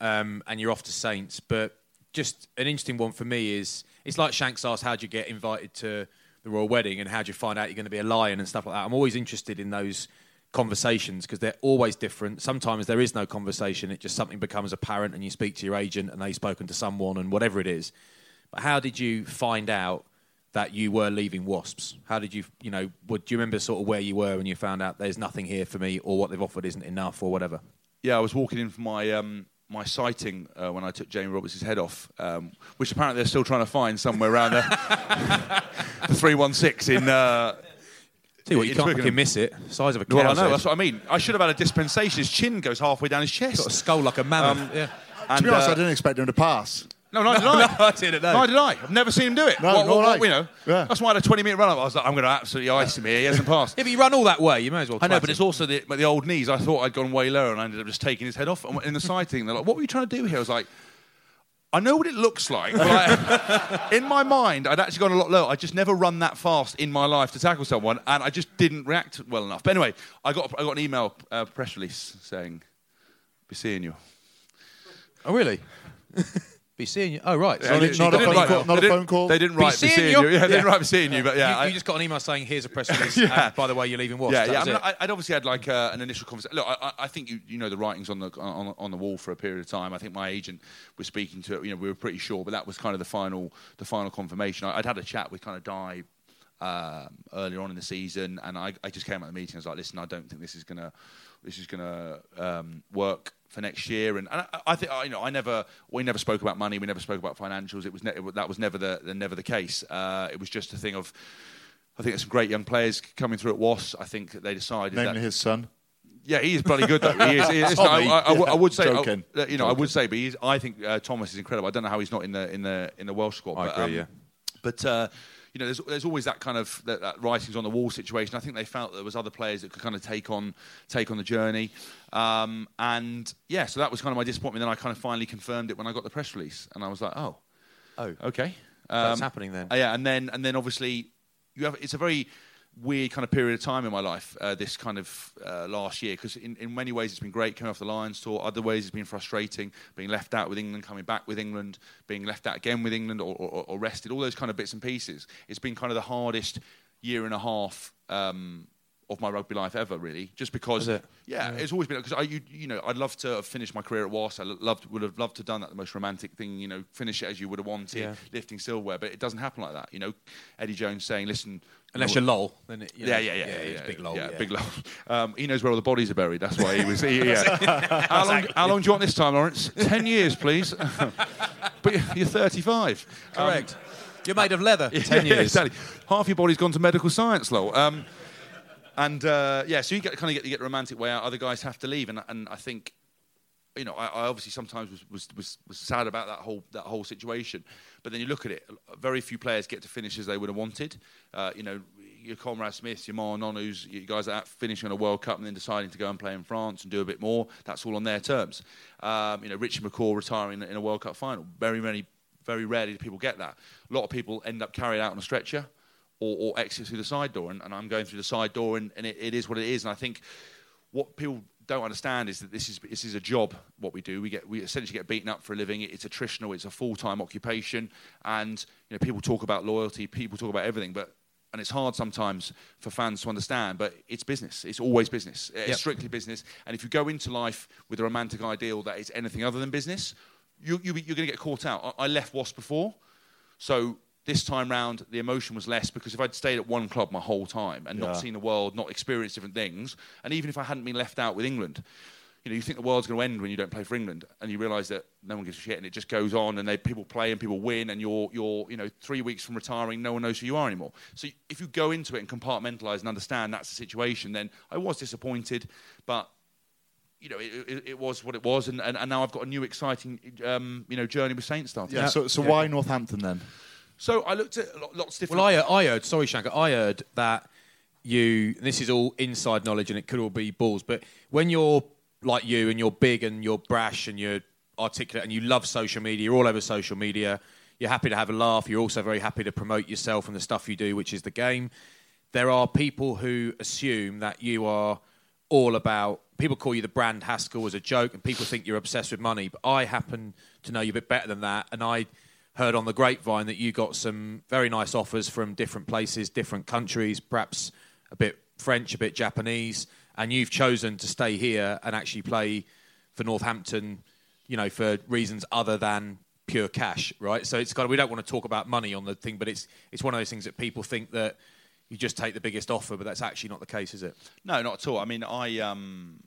um, and you're off to Saints. But just an interesting one for me is it's like Shanks asked, how'd you get invited to the royal wedding, and how'd you find out you're going to be a lion and stuff like that. I'm always interested in those conversations because they're always different. Sometimes there is no conversation; it just something becomes apparent, and you speak to your agent, and they've spoken to someone, and whatever it is. But how did you find out? that you were leaving Wasps? How did you, you know, would, do you remember sort of where you were when you found out there's nothing here for me or what they've offered isn't enough or whatever? Yeah, I was walking in for my um, my citing uh, when I took Jamie Roberts' head off, um, which apparently they're still trying to find somewhere around (laughs) the, the 316 in. Uh, See what you in can't Twickenham. fucking miss it. Size of a cow's Well, I know, head. that's what I mean. I should have had a dispensation. His chin goes halfway down his chest. Got a skull like a mammoth. Um, yeah. To be honest, uh, I didn't expect him to pass. No, neither (laughs) did I. No, I didn't know. Neither did I. I've never seen him do it. No, what, nor what, what, you know, Yeah. that's why I had a 20 minute run up. I was like, I'm going to absolutely ice him here. He hasn't passed. Yeah, but you run all that way. You may as well. I know, twat but it's also the, but the old knees. I thought I'd gone way lower, and I ended up just taking his head off. And in the citing, they're like, "What were you trying to do here?" I was like, "I know what it looks like." But I, (laughs) in my mind, I'd actually gone a lot lower. I just never run that fast in my life to tackle someone, and I just didn't react well enough. But anyway, I got I got an email uh, press release saying, "Be seeing you." Oh, really? (laughs) Be seeing you. Oh, right. Not a- not a phone call- not a phone call? They didn't write "Be seeing seeing you." you." Yeah, they didn't write "Be seeing you," but yeah, you, I- you just got an email saying, "Here's a press (laughs) release." Yeah. and by the way, you're leaving Wasps. Yeah, That yeah. I mean. I, I'd obviously had like uh, an initial conversation. Look, I, I- think you, you know the writings on the on, on the wall for a period of time. I think my agent was speaking to. You know, we were pretty sure, but that was kind of the final the final confirmation. I, I'd had a chat with kind of Dai um, earlier on in the season, and I, I just came out of the meeting. I was like, listen, I don't think this is gonna this is gonna um, work for next year. And, and I, I think I- you know I never we never spoke about money. We never spoke about financials. It was ne- that was never the, the never the case. Uh, it was just a thing of. I think there's some great young players coming through at Wasps. I think that they decided Namely that his son. yeah, he is bloody good though. He is. He is. (laughs) I, I, I w- I would say, joking. I, you know, I would say, but he's, I think uh, Thomas is incredible. I don't know how he's not in the in the in the Welsh squad. I but, agree, um, yeah. But uh, you know, there's there's always that kind of that, that writings on the wall situation. I think they felt there was other players that could kind of take on take on the journey. Um, and yeah, so that was kind of my disappointment. Then I kind of finally confirmed it when I got the press release, and I was like, oh, oh, okay, That's Um, happening then. uh, yeah, and then and then obviously you have it's a very weird kind of period of time in my life. Uh, this kind of uh, last year because in, in many ways it's been great coming off the Lions tour. Other ways it's been frustrating being left out with England, coming back with England, being left out again with England or, or, or rested. All those kind of bits and pieces. It's been kind of the hardest year and a half. Um, of my rugby life ever, really, just because. It? Yeah, it's always been because I, you, you know, I'd love to have finished my career at Wasps. I loved, would have loved to have done that. The most romantic thing, you know, finish it as you would have wanted, Yeah. lifting silverware. But it doesn't happen like that. You know, Eddie Jones saying, "Listen, Unless you you're lol, then it, you yeah, know, yeah, yeah, yeah, yeah, big lol. yeah, Yeah, big lol. Um, he knows where all the bodies are buried. That's why he was. he- (laughs) yeah. how, long, how long do you want this time, Lawrence? Ten years, please. (laughs) but you're- you're 35. Um, Correct. You're made of leather. Ten years. exactly. Half your body's gone to medical science, lol. Um, and uh, yeah, so you get, kind of get, you get the romantic way out. Other guys have to leave, and, and I think, you know, I, I obviously sometimes was, was, was, was sad about that whole that whole situation. But then you look at it, very few players get to finish as they would have wanted. Uh, you know, your Conrad Smith, your Ma'a Nonus, you guys are finishing on a World Cup and then deciding to go and play in France and do a bit more. That's all on their terms. Um, you know, Richie McCaw retiring in a World Cup final. Very, very, very rarely do people get that. A lot of people end up carried out on a stretcher or, or exit through the side door. And, and I'm going through the side door, and, and it, it is what it is. And I think what people don't understand is that this is this is a job. What we do, we get we essentially get beaten up for a living. It's attritional. It's a full time occupation, and you know people talk about loyalty. People talk about everything, but and it's hard sometimes for fans to understand, but it's business. It's always business. It's Yep. strictly business. And if you go into life with a romantic ideal that it's anything other than business, you, you, you're going to get caught out. I, I left Wasp before, so this time round the emotion was less because if I'd stayed at one club my whole time and Yeah. not seen the world, not experienced different things, and even if I hadn't been left out with England, you know, you think the world's going to end when you don't play for England, and you realise that no one gives a shit, and it just goes on, and they people play and people win, and you're you're you know three weeks from retiring, no one knows who you are anymore. So if you go into it and compartmentalise and understand that's the situation, then I was disappointed, but you know, it, it, it was what it was, and, and, and now I've got a new exciting, um, you know, journey with Saints starting. Yeah. So, so why Northampton then? So I looked at lots of different. Well, I, I heard, sorry, Shanker, I heard that you, this is all inside knowledge and it could all be balls, but when you're like you and you're big and you're brash and you're articulate and you love social media, you're all over social media, you're happy to have a laugh, you're also very happy to promote yourself and the stuff you do, which is the game. There are people who assume that you are all about. People call you the brand Haskell as a joke, and people think you're obsessed with money. But I happen to know you a bit better than that, and I heard on the grapevine that you got some very nice offers from different places, different countries, perhaps a bit French, a bit Japanese, and you've chosen to stay here and actually play for Northampton, you know, for reasons other than pure cash, right? So it's kind of we don't want to talk about money on the thing, but it's it's one of those things that people think that you just take the biggest offer, but that's actually not the case, is it? No, not at all. I mean, I um,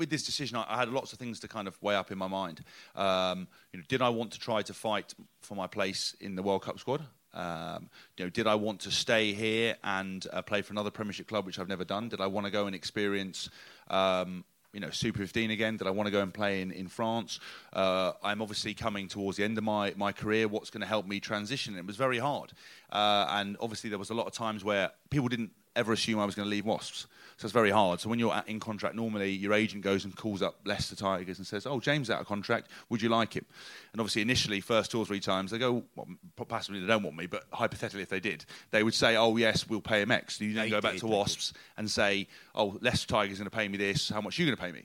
with this decision, I, I had lots of things to kind of weigh up in my mind. Um, you know, did I want to try to fight for my place in the World Cup squad? Um, you know, did I want to stay here and uh, play for another Premiership club, which I've never done? Did I want to go and experience? Um, you know, Super 15 again? Did I want to go and play in, in France? Uh, I'm obviously coming towards the end of my, my career. What's going to help me transition? It was very hard. Uh, and obviously, there was a lot of times where people didn't ever assume I was going to leave Wasps. So it's very hard. So when you're at- in contract, normally your agent goes and calls up Leicester Tigers and says, "Oh, James out of contract. Would you like him?" And obviously, initially, first two or three times, they go, well, possibly they don't want me, but hypothetically, if they did, they would say, "Oh, yes, we'll pay him X." You then They go back did, to they did. Wasps and say, "Oh, Leicester Tigers going to pay me this. How much are you going to pay me?"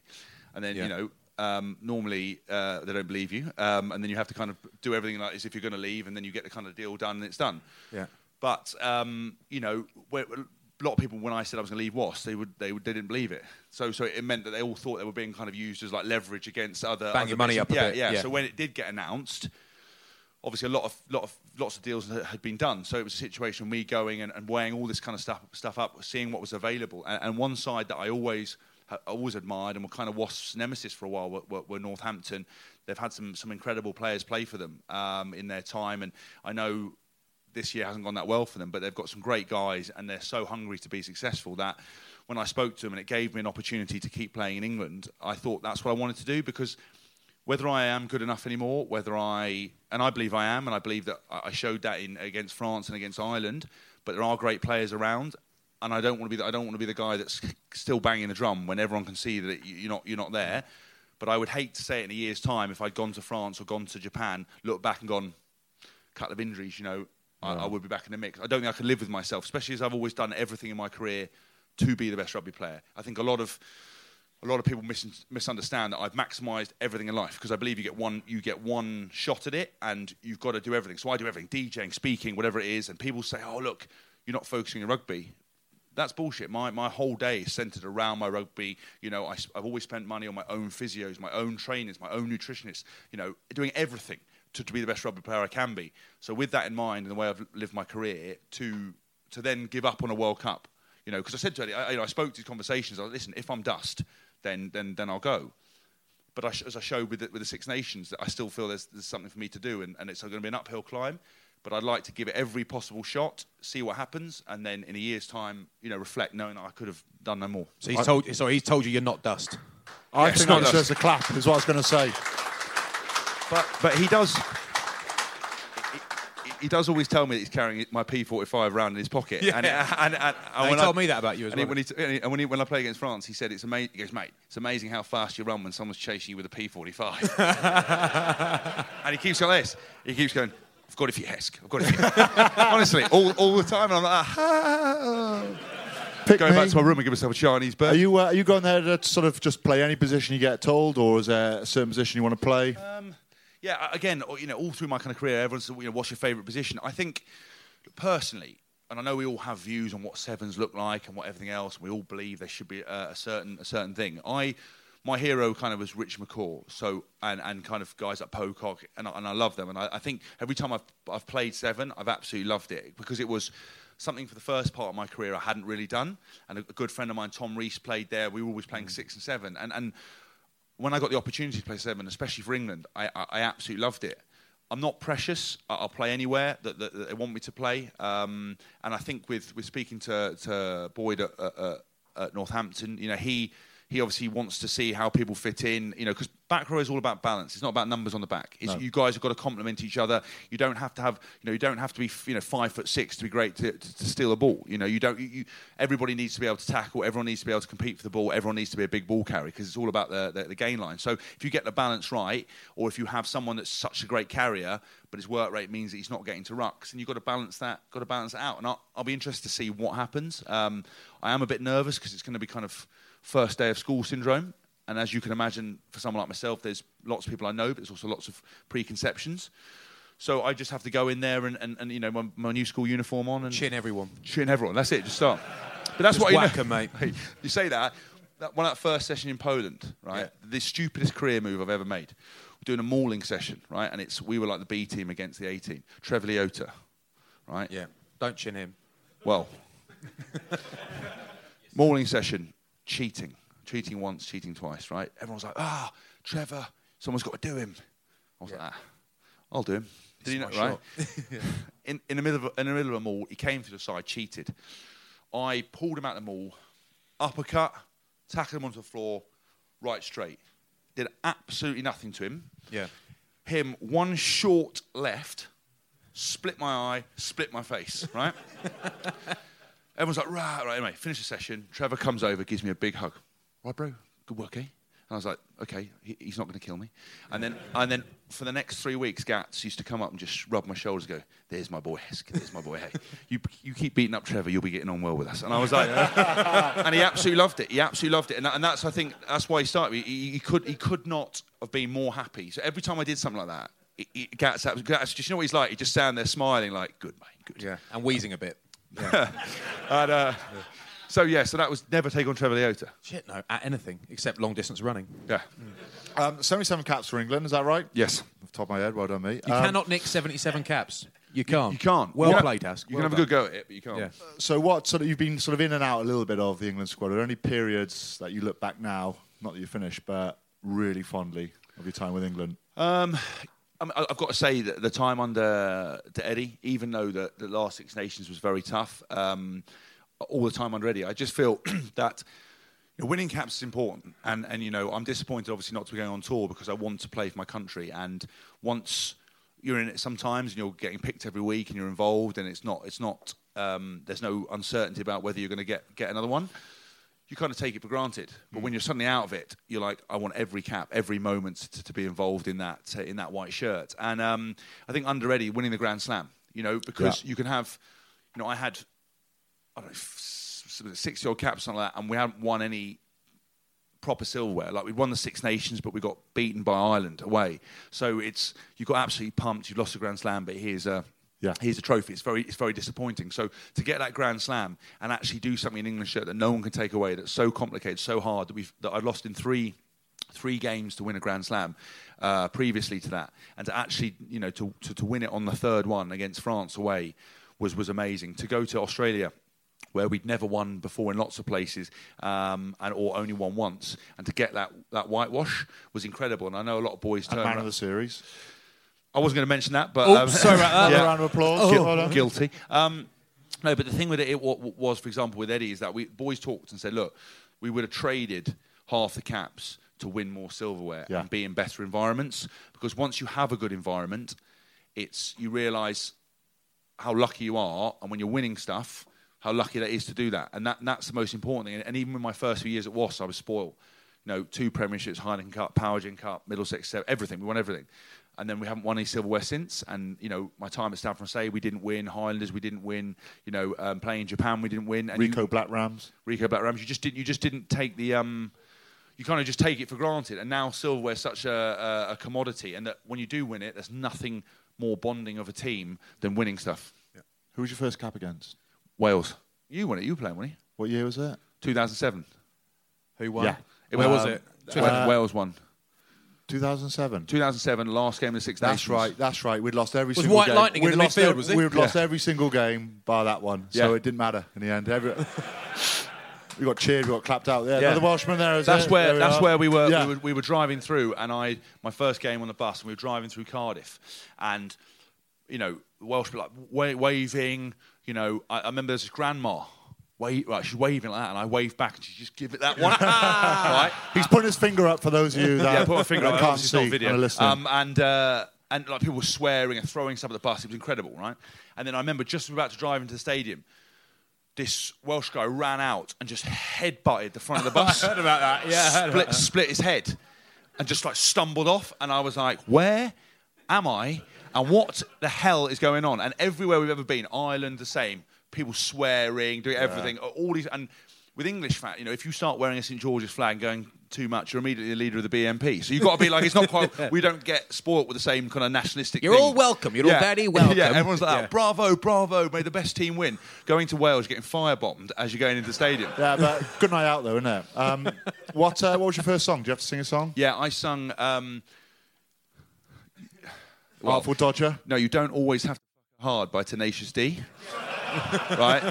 And then Yeah. you know. Um, normally, uh, they don't believe you, um, and then you have to kind of do everything like as if you're going to leave, and then you get the kind of deal done, and it's done. Yeah. But um, you know, where, a lot of people, when I said I was going to leave WAS, they would they, would, they didn't believe it. So so it meant that they all thought they were being kind of used as like leverage against other. Bang other your money up a yeah, bit, Yeah, yeah. So when it did get announced, obviously a lot of lot of lots of deals had been done. So it was a situation of me going and, and weighing all this kind of stuff stuff up, seeing what was available. And, and one side that I always ha- always admired and were kind of Wasps' nemesis for a while were, were, were Northampton. They've had some some incredible players play for them um, in their time, and I know this year hasn't gone that well for them, but they've got some great guys and they're so hungry to be successful that when I spoke to them and it gave me an opportunity to keep playing in England, I thought that's what I wanted to do because whether I am good enough anymore, whether I and I believe I am, and I believe that I showed that in against France and against Ireland, but there are great players around. And I don't want to be. The, I don't want to be the guy that's still banging the drum when everyone can see that you're not. You're not there. But I would hate to say it in a year's time if I'd gone to France or gone to Japan, looked back and gone, a couple of injuries, you know, I, I would be back in the mix. I don't think I could live with myself, especially as I've always done everything in my career to be the best rugby player. I think a lot of a lot of people mis- misunderstand that I've maximised everything in life because I believe you get one you get one shot at it and you've got to do everything. So I do everything, DJing, speaking, whatever it is, and people say, "Oh, look, you're not focusing on rugby." That's bullshit. My, my whole day is centered around my rugby. You know, I, have always spent money on my own physios, my own trainers, my own nutritionists, you know, doing everything to, to be the best rugby player I can be. So with that in mind and the way I've lived my career, to, to then give up on a World Cup, you know, because I said to Eddie, I, you know, I spoke to these conversations, I was like, listen, if I'm dust, then, then, then I'll go. But I sh- as I showed with the, with the Six Nations, that I still feel there's, there's something for me to do, and, and it's going to be an uphill climb. But I'd like to give it every possible shot, see what happens, and then in a year's time, you know, reflect, knowing that I could have done no more. So he's told. Sorry, he's told you you're not dust. I Yes, think not that us. deserves a clap, is what I was going to say. But but he does. he- He does always tell me that he's carrying my P45 around in his pocket. Yeah. And, and, and, and he when told me that about you as and well. when, he, and he- and when, he, when I play against France, he said it's amazing. He goes, mate, it's amazing how fast you run when someone's chasing you with a P45. (laughs) and he keeps going this. He keeps going. I've got it for you, Hesk. I've got it for you. (laughs) Honestly, all, all the time. And I'm like, ah. Pick going me. back to my room and give myself a Chinese Are you, uh, are you going there to sort of just play any position you get told, or is there a certain position you want to play? Yeah, again, you know, all through my kind of career, everyone's, you know, what's your favourite position? I think, personally, and I know we all have views on what sevens look like and what everything else. And we all believe there should be a, a certain a certain thing. I my hero kind of was Rich McCaw, so and, and kind of guys like Pocock, and, I- and I love them. And I, I think every time I've I've played seven, I've absolutely loved it because it was something for the first part of my career I hadn't really done. And a, a good friend of mine, Tom Rees, played there. We were always playing mm. six and seven, and and when I got the opportunity to play seven, especially for England, I, I, I absolutely loved it. I'm not precious. I'll play anywhere that, that, that they want me to play. Um, and I think with, with speaking to, to Boyd at, at, at Northampton, you know, he he obviously wants to see how people fit in. You know, because back row is all about balance. It's not about numbers on the back. It's, You guys have got to complement each other. You don't have to have, you know, you don't have to be, you know, five foot six to be great to, to, to steal a ball. You know, you don't. You, you, everybody needs to be able to tackle. Everyone needs to be able to compete for the ball. Everyone needs to be a big ball carrier because it's all about the, the, the gain line. So if you get the balance right, or if you have someone that's such a great carrier, but his work rate means that he's not getting to rucks, and you've got to balance that. Got to balance it out. And I'll, I'll be interested to see what happens. Um, I am a bit nervous because it's going to be kind of first day of school syndrome. And as you can imagine, for someone like myself, there's lots of people I know, but there's also lots of preconceptions. So I just have to go in there and, and, and you know, my, my new school uniform on and Chin everyone. chin everyone. That's it. Just start. But that's Just what you whack know. 'em, mate. You say that. that one that first session in Poland, right? Yeah. The stupidest career move I've ever made. We're doing a mauling session, right? And it's we were like the B team against the A team. Trevor Leota, right? Yeah. Don't chin him. Well, (laughs) mauling session, cheating, cheating once, cheating twice, right? Everyone's like, ah, Trevor, someone's got to do him. I was like, ah, I'll do him. Did he not, right? (laughs) (laughs) in, in the middle of in the middle of a maul, he came to the side, cheated. I pulled him out of the maul, uppercut, tackled him onto the floor, right straight. Did absolutely nothing to him. Yeah. Him one short left, split my eye, split my face. Right. (laughs) Everyone's like, right, right. Anyway, finish the session. Trevor comes over, gives me a big hug. Right, bro. Good work, eh? And I was like, okay, he, he's not going to kill me. And then, and then for the next three weeks, Gats used to come up and just rub my shoulders go, there's my boy, Hesk, there's my boy, hey. You, you keep beating up Trevor, you'll be getting on well with us. And I was like, (laughs) and he absolutely loved it. He absolutely loved it. And, that, and that's, I think, that's why he started. He, he, could, he could not have been more happy. So every time I did something like that, he, Gats, Gats, just, you know what he's like? He just stand there smiling like, good, mate, good. Yeah. And wheezing a bit. (laughs) And, uh, so, yeah, so that was never take on Trevor Leota. Shit, no. At anything except long distance running. Yeah. Um, 77 caps for England, is that right? Yes. Off the top of my head, well done, me. You Um, cannot nick 77 caps. You can't. You can't. Well You can- played, Hask. You Well can have a good go at it, but you can't. Yeah. So, what sort of you've been sort of in and out a little bit of the England squad? Are there any periods that you look back now, not that you finished, but really fondly of your time with England? Um, I mean, I've got to say that the time under Eddie, even though the, the last Six Nations was very tough, um, all the time under Eddie, I just feel (clears throat) that you know, winning caps is important. And, and, you know, I'm disappointed, obviously, not to be going on tour because I want to play for my country. And once you're in it sometimes and you're getting picked every week and you're involved and it's not, it's not um, there's no uncertainty about whether you're going to get, get another one you kind of take it for granted. But when you're suddenly out of it, you're like, I want every cap, every moment to, to be involved in that uh, in that white shirt. And um, I think under Eddie winning the Grand Slam, you know, because Yeah. you can have, you know, I had, I don't know, six year old caps something like that, and we hadn't won any proper silverware. Like we won the Six Nations, but we got beaten by Ireland away. So it's you got absolutely pumped. You've lost the Grand Slam, but here's a Yeah. here's a trophy. It's very it's very disappointing. So to get that Grand Slam and actually do something in English shirt that no one can take away, that's so complicated, so hard that we've that I lost in three three games to win a Grand Slam uh, previously to that, and to actually you know to, to to win it on the third one against France away was was amazing. To go to Australia where we'd never won before in lots of places, um, and or only won once, and to get that that whitewash was incredible. And I know a lot of boys And turn. man around- of the series. I wasn't going to mention that, but Oh, um, sorry about that. (laughs) Another round of applause. Guil- Well done. guilty. Um, no, but the thing with it, it wa- was, for example, with Eddie, is that we boys talked and said, look, we would have traded half the caps to win more silverware Yeah. and be in better environments because once you have a good environment, it's you realise how lucky you are, and when you're winning stuff, how lucky that is to do that, and that and that's the most important thing. And, and even in my first few years at Wasps, I was spoiled. You know, two premierships, Heineken Cup, Powergen Cup, Middlesex, everything. We won everything, and then we haven't won any silverware since. And you know, my time at Stade Français, we didn't win. Highlanders, we didn't win. You know, um, playing in Japan, we didn't win. And you- Ricoh Black Rams. Ricoh Black Rams. You just didn't. You just didn't take the. Um, you kind of just take it for granted, and now silverware is such a, a, a commodity, and that when you do win it, there's nothing more bonding of a team than winning stuff. Yeah. Who was your first cap against? Wales. You won it. You were playing, weren't you? What year was it? 2007. Who won? Yeah. Where was Um, it? Wa- Wales won. 2007. 2007, last game of the Six That's Nations. right. That's right. We'd lost every Was single White game. Lightning in we'd the lost midfield, ev- was it? We'd lost every single game bar that one, so Yeah. it didn't matter in the end. Every, (laughs) we got cheered. We got clapped out. Yeah, Yeah. another Welshman there. Is That's it? where There that's are. where we were, Yeah. we were. We were driving through, and I my first game on the bus, and we were driving through Cardiff, and you know the Welsh were like wa- waving. You know, I, I remember there's this grandma. Wave, right, she's waving like that, and I wave back, and she just give it that (laughs) one. right, He's putting his finger up for those of you that, yeah, put my finger that up. can't see it's not video. and are listening. Um, and uh, and like people were swearing and throwing stuff at the bus. It was incredible, right? And then I remember just about to drive into the stadium, this Welsh guy ran out and just headbutted the front of the (laughs) bus. I heard about that. Yeah, I heard split, about that. split his head, and just like stumbled off. And I was like, "Where am I? And what the hell is going on?" And everywhere we've ever been, Ireland the same. People swearing, doing everything. All these and with English fat, you know, if you start wearing a St George's flag and going too much, you're immediately the leader of the BNP. So you've got to be like, it's not quite. (laughs) We don't get spoilt with the same kind of nationalistic. You're thing. all welcome. You're all very (laughs) welcome. Yeah, everyone's like, Yeah. that. bravo, bravo, may the best team win. Going to Wales, getting firebombed as you're going into the stadium. yeah, but good night out though, isn't it? Um, (laughs) what uh, What was your first song? Do you have to sing a song? Yeah, I sung. Um, well, Artful Dodger. no, you don't always have to fuck hard by Tenacious D. right?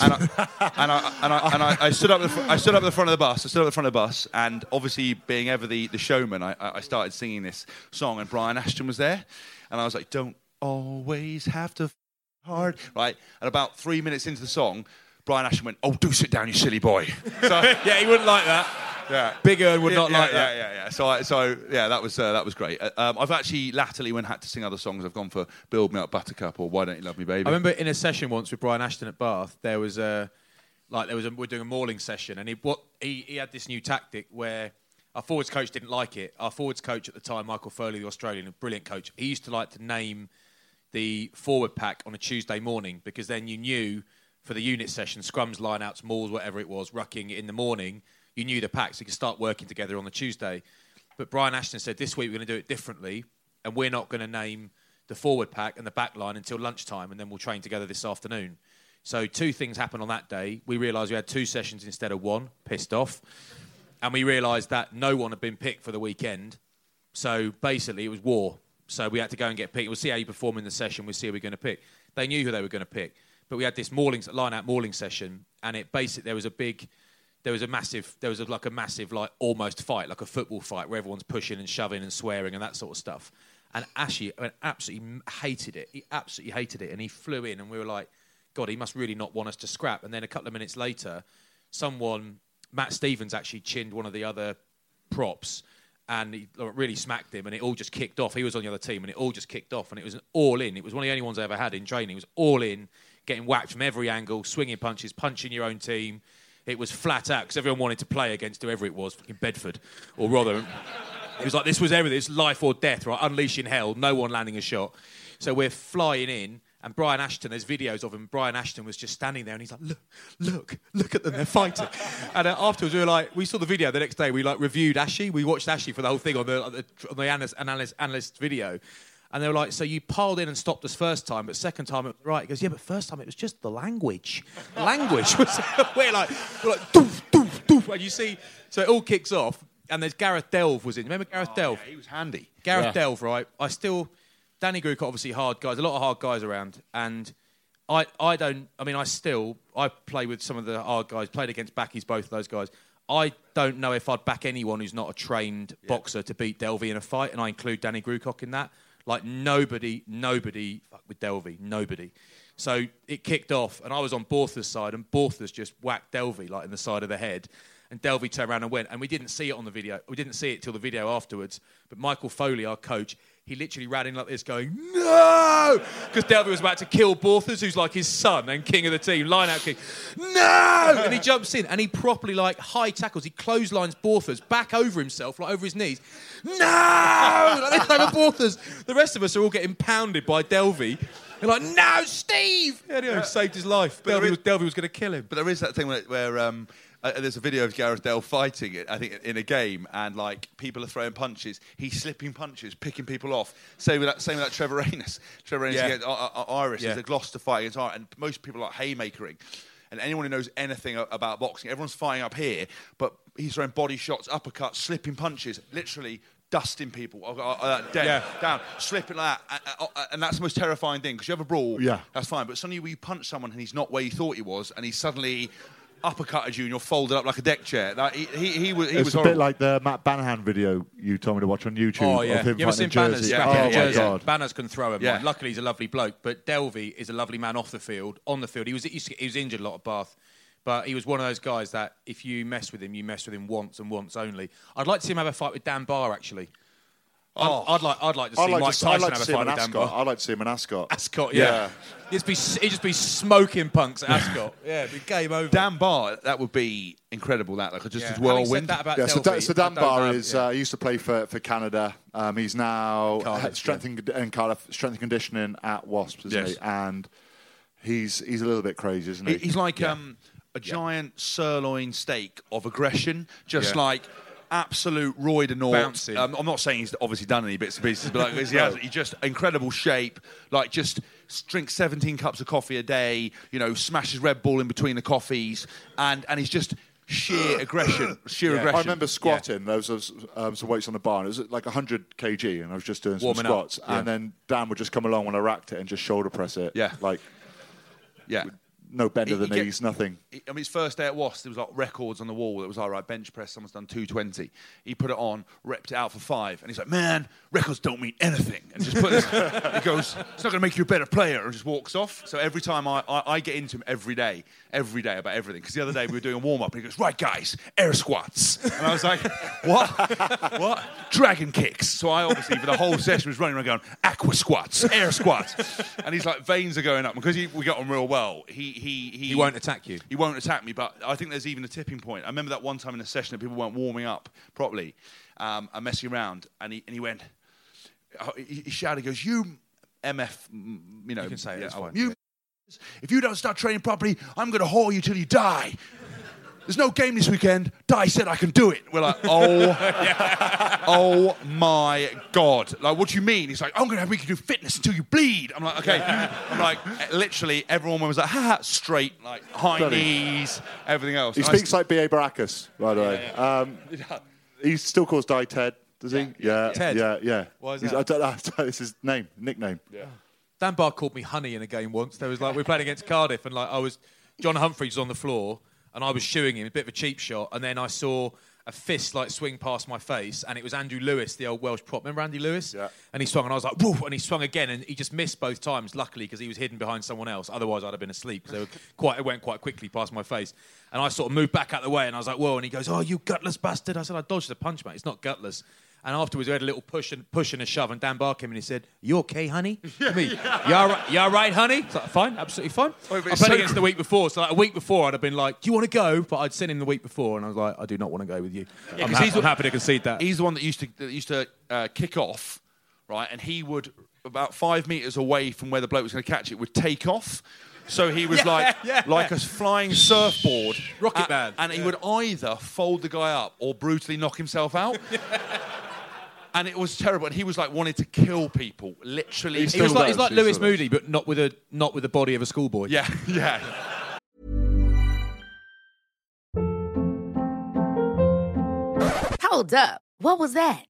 And I, and I, and I, and I, I stood up. The, I stood up at the front of the bus. I stood up at the front of the bus, and obviously, being ever the, the showman, I, I I started singing this song, and Brian Ashton was there, and I was like, "Don't always have to f- hard." Right? And about three minutes into the song, Brian Ashton went, "Oh, do sit down, you silly boy." (laughs) So, yeah, he wouldn't like that. Yeah. Big Ern would Yeah, not yeah, like that. Yeah, yeah, yeah. So, I, so yeah, that was uh, that was great. Uh, Um, I've actually latterly, when I had to sing other songs, I've gone for "Build Me Up, Buttercup" or "Why Don't You Love Me, Baby." I remember in a session once with Brian Ashton at Bath, there was a like there was a, we're doing a mauling session, and he what he, he had this new tactic where our forwards coach didn't like it. Our forwards coach at the time, Michael Foley, the Australian, a brilliant coach, he used to like to name the forward pack on a Tuesday morning because then you knew for the unit session, scrums, lineouts, mauls, whatever it was, rucking in the morning, you knew the pack, so you could start working together on the Tuesday. But Brian Ashton said this week we're going to do it differently, and we're not going to name the forward pack and the back line until lunchtime, and then we'll train together this afternoon. So two things happened on that day. We realised we had two sessions instead of one. Pissed off, and we realised that no one had been picked for the weekend. So basically, it was war. So we had to go and get picked. We'll see how you perform in the session. We'll see who we're going to pick. They knew who they were going to pick, but we had this line out mauling session, and it basically there was a big, there was a massive, there was a, like a massive like almost fight, like a football fight where everyone's pushing and shoving and swearing and that sort of stuff. And Ashy I mean, absolutely hated it. He absolutely hated it, and he flew in, and we were like, God, he must really not want us to scrap. And then a couple of minutes later, someone, Matt Stevens, actually chinned one of the other props and he really smacked him, and it all just kicked off. He was on the other team, and it all just kicked off, and it was all in. It was one of the only ones I ever had in training. It was all in, getting whacked from every angle, swinging punches, punching your own team. It was flat out because everyone wanted to play against whoever it was, in Bedford, or rather, it was like this was everything. It's life or death, right? Unleashing hell, no one landing a shot. So we're flying in, and Brian Ashton, there's videos of him. Brian Ashton was just standing there, and he's like, "Look, look, look at them, they're fighting." and uh, afterwards, we were like, we saw the video the next day. We like reviewed Ashy. We watched Ashy for the whole thing on the on the, analyst, analyst, analyst video. And they were like, so you piled in and stopped us first time, but second time it was right. He goes, yeah, but first time it was just the language. (laughs) Language was, (laughs) we're like, we're like, doof, doof, doof. And you see, so it all kicks off, and there's Gareth Delve was in. Remember Gareth oh, Delve? Yeah, he was handy. Gareth Yeah. Delve, right? I still, Danny Grewcock, obviously hard guys, a lot of hard guys around, and I, I don't. I mean, I still, I play with some of the hard guys. Played against Backies, both of those guys. I don't know if I'd back anyone who's not a trained boxer to beat Delvey in a fight, and I include Danny Grewcock in that. Like nobody, nobody fuck with Delvey, nobody. So it kicked off, and I was on Bortha's side, and Bortha's just whacked Delvey like in the side of the head. And Delvey turned around and went, and we didn't see it on the video. We didn't see it till the video afterwards. But Michael Foley, our coach, he literally ran in like this, going no, because Delvey was about to kill Borthas, who's like his son and king of the team, line out king. No, and he jumps in and he properly like high tackles. He clotheslines Borthas back over himself, like over his knees. No, like this over Borthas. The rest of us are all getting pounded by Delvey. They're like, no, Steve. Yeah, anyway, saved his life. But Delvey is- was, Delvey was going to kill him. But there is that thing where, where um, uh, there's a video of Gareth Delve fighting it, I think, in a game, and like people are throwing punches. He's slipping punches, picking people off. Same with that, same with that Trevor Reynes. (laughs) Trevor Reynes Yeah. against uh, uh, Iris Yeah. is a Gloucester fight against Iris, and most people are haymakering. And anyone who knows anything about boxing, everyone's fighting up here, but he's throwing body shots, uppercuts, slipping punches, literally dusting people uh, uh, uh, dead, Yeah. down, slipping like that. Uh, uh, uh, and that's the most terrifying thing because you have a brawl, Yeah. that's fine. But suddenly you punch someone and he's not where you thought he was, and he's suddenly uppercutted you and you're folded up like a deck chair. Like, he, he, he was, he It's was a horrible. bit like the Matt Banahan video you told me to watch on YouTube. Oh yeah, of him you ever fighting seen in Banners? Jersey. scrapping Oh in my Jersey? god. Banners can throw him. Yeah. Right? Luckily, he's a lovely bloke, but Delvey is a lovely man off the field. On the field, he was he was- he was injured a lot at Bath, but he was one of those guys that if you mess with him, you mess with him once and once only. I'd like to see him have a fight with Dan Baugh actually. Oh. I'd, I'd like I'd like to see I'd like, Mike to, Tyson like have a fight in with Dan Ascot. I'd like to see him in Ascot. Ascot, yeah. Yeah. He'd just be he'd just be smoking punks at Ascot. yeah, it'd be game over. Dan Baugh, that would be incredible. That like just yeah. as whirlwind. that about Yeah, so, Delvey, Dan, so Dan don't is yeah. uh, he used to play for, for Canada. Um, he's now Cardiff, strength and, and Cardiff strength and conditioning at Wasps, isn't Yes. he? And he's he's a little bit crazy, isn't he? He- He's like um, a giant sirloin steak of aggression, just Yeah. like absolute Roy de Nort. Um, I'm not saying he's obviously done any bits and pieces, but like, he (laughs) has he just incredible shape. Like just s- drinks 17 cups of coffee a day. You know, smashes Red Bull in between the coffees, and and he's just sheer (coughs) aggression, sheer Yeah. aggression. I remember squatting. There was, was um, some weights on the bar. And it was like 100 kg, and I was just doing some Warming up, squats. yeah. And then Dan would just come along when I racked it and just shoulder press it. Yeah. like Yeah. No bend of He- the he knees, nothing. he- I mean, his first day at Wasps, there was like records on the wall. It was all right, bench press, someone's done 220. He put it on, repped it out for five, and he's like, man, records don't mean anything. And just put this, (laughs) he goes, it's not going to make you a better player, and just walks off. So every time I, I, I get into him every day, every day about everything. Because the other day we were doing a warm up, and he goes, right, guys, air squats. And I was like, what? what? Dragon kicks. So I obviously, for the whole session, was running around going, aqua squats, air squats. And he's like, veins are going up. Because he, we got on real well, he, he, he, He won't attack you. he won't attack me, but I think there's even a tipping point. I remember that one time in a session that people weren't warming up properly um, and messing around, and he, and he went, oh, he, he shouted, he goes, You MF, you know, You can say it, yeah, fine. went, You, if you don't start training properly, I'm going to haul you till you die. There's no game this weekend. Dai said I can do it. We're like, oh, (laughs) (laughs) oh my god! Like, what do you mean? He's like, I'm gonna have we can do fitness until you bleed. I'm like, okay. (laughs) I'm like, literally, everyone was like, ha ha, straight, like high Bloody- knees, everything else. He And I speaks like B.A. Baracus, by the way. Um, he still calls Dai Ted, does he? Yeah. Ted. Yeah, yeah. Why is He's- that? I don't know. It's his name, nickname. Dan Baugh called me honey in a game once. There was like we were playing against Cardiff, and like I was John Humphreys was on the floor, and I was shooing him a bit of a cheap shot, and then I saw a fist like swing past my face, and it was Andrew Lewis, the old Welsh prop. Remember Andy Lewis? Yeah. And he swung, and I was like, woof, and he swung again, and he just missed both times. Luckily, because he was hidden behind someone else. Otherwise, I'd have been asleep. So (laughs) quite, it went quite quickly past my face, and I sort of moved back out the way, and I was like, whoa, and he goes, oh, you gutless bastard. I said, I dodged the punch, mate. It's not gutless. And afterwards, we had a little push and push and a shove, and Dan Baugh came in and he said, "You okay, honey?" (laughs) To me, "You all right, you all right honey?" It's like, "Fine, absolutely fine." Wait, I it's played so against the week before, so like a week before, I'd have been like, "Do you want to go?" But I'd sent him the week before, and I was like, "I do not want to go with you." I'm, 'cause hap- he's I'm the- happy to concede that. He's the one that used to that used to uh, kick off, right? And he would about five meters away from where the bloke was going to catch it would take off. So he was (laughs) Yeah, like (laughs) yeah. like a flying surfboard, Rocket A- Man. and he would either fold the guy up or brutally knock himself out. And it was terrible. And he was like wanted to kill people, literally. He's he was still like, he's like he Lewis. Moody, but not with a not with the body of a schoolboy. yeah, (laughs) yeah. Hold up. What was that?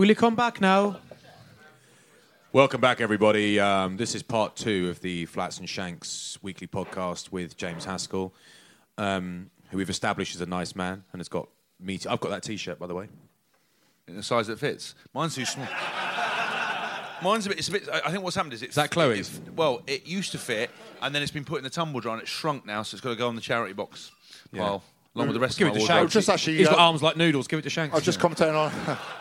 Will you come back now? Welcome back, everybody. Um, this is part two of the Flats and Shanks weekly podcast with James Haskell, um, who we've established is a nice man and has got meat. I've got that T-shirt, by the way. in the size that fits. Mine's too small. (laughs) Mine's a bit. It's a bit. I I think what's happened is it's Is that Chloe's? it's- well, it used to fit, and then it's been put in the tumble dryer, and it's shrunk now, so it's got to go on the charity box pile along with the rest Give of it my to wardrobe. Shanks. just actually, He's got uh, arms like noodles. Give it to Shanks. I was just commentating on. (laughs)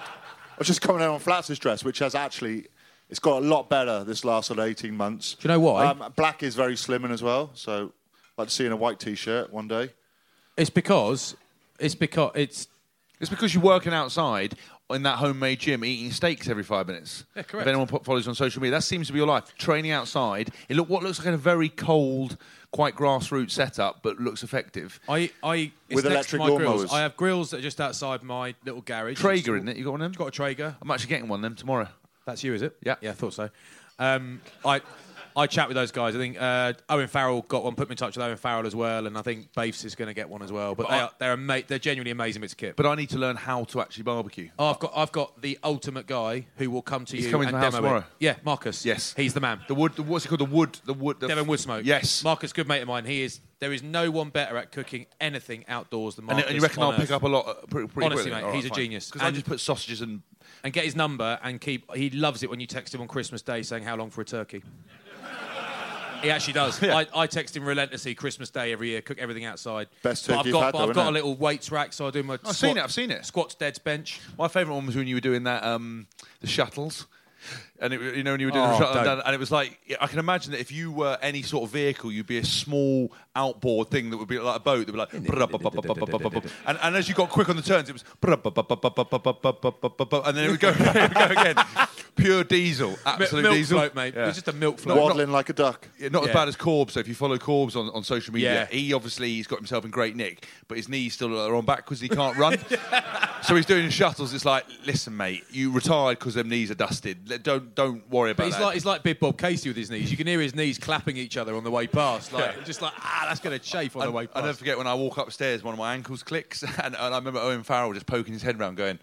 I was just commenting on Flats' dress, which has actually it's got a lot better this last sort of eighteen months. Do you know why? Um, black is very slimming as well, so I'd like to see in a white t-shirt one day. It's because it's because it's It's because you're working outside in that homemade gym, eating steaks every five minutes. (laughs) Yeah, correct. If anyone po- follows you on social media, that seems to be your life. Training outside, it look what looks like a very cold, quite grassroots setup, but looks effective. I I it's With next to electric my grills. lawnmowers. I have grills that are just outside my little garage. Traeger, isn't it? You got one of them? Got a Traeger. I'm actually getting one of them tomorrow. That's you, is it? Yeah. Yeah, I thought so. Um, I I chat with those guys. I think uh, Owen Farrell got one. Put me in touch with Owen Farrell as well, and I think Bafes is going to get one as well. But, But they I- are, they're ama- they're genuinely amazing bits of kit. But I need to learn how to actually barbecue. oh, I've got I've got the ultimate guy who will come to He's you coming to and house demo tomorrow. it. Yeah, Marcus. Yes. he's the man. The wood, the, what's it called? The wood, the wood. The Devon Woodsmoke. Yes. Marcus, good mate of mine. He is. There is no one better at cooking anything outdoors than And, Marcus. and you reckon I'll pick up a lot uh, pretty, pretty Honestly, quickly? mate, he's a genius. Because I And- just put sausages and and get his number and keep. He loves it when you text him on Christmas Day saying how long for a turkey. He actually does. (laughs) I, I text him relentlessly Christmas Day every year. Cook everything outside. Best But I've you've got, had, but though, I've got a little weights rack, so I do my. I've squat- seen it, I've seen it. Squats, deads, bench. My favourite one was when you were doing that, um, the shuttles. And it, you know when you were doing Oh, the shuttle, down, and it was like I can imagine that if you were any sort of vehicle, you'd be a small outboard thing that would be like a boat that would be like, and, and as you got quick on the turns, it was, and then it would go, it would go again. Pure diesel, absolute milk diesel, float, mate. Yeah. It's just a milk float. Waddling like a duck. Yeah, not as bad as Corbs. So if you follow Corbs on, on social media, Yeah. he obviously he's got himself in great nick, but his knees still are on backwards. He can't run, so he's doing shuttles. It's like, listen, mate, you retired because them knees are dusted. Let- Don't don't worry But about he's that. like he's like Big Bob Casey with his knees. You can hear his knees clapping each other on the way past. Like just like ah, that's going to chafe on the way past. I never forget when I walk upstairs, one of my ankles clicks, (laughs) and, and I remember Owen Farrell just poking his head around, going,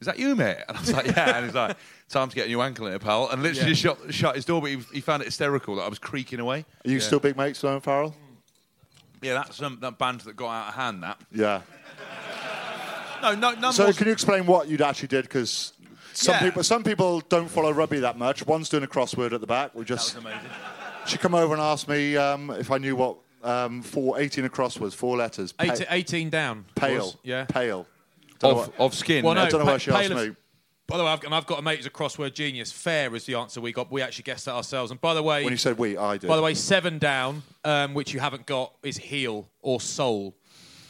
"Is that you, mate?" And I was like, "Yeah." And he's like, "Time to get a new ankle in it, pal." And literally Yeah. just shut, shut his door, but he, he found it hysterical that I was creaking away. Are you still big mates with Owen Farrell? Yeah, that's um, that band that got out of hand. That Yeah. no, no, none So can you explain what you'd actually did? Because some Yeah. people some people don't follow rugby that much. One's doing a crossword at the back. We That just was amazing. she come over and asked me um, if I knew what um, four, 18 across was, four letters. Pa- 18, 18 down. pale. was- Yeah. Pale. Don't Of, what- of skin. Well, no, I don't know pa- why she asked pale as- me. By the way, I've, and I've got a mate who's a crossword genius. Fair is the answer we got. We actually guessed that ourselves. And by the way, When you said we, I did. by the way, seven down, um, which you haven't got, is heel or sole.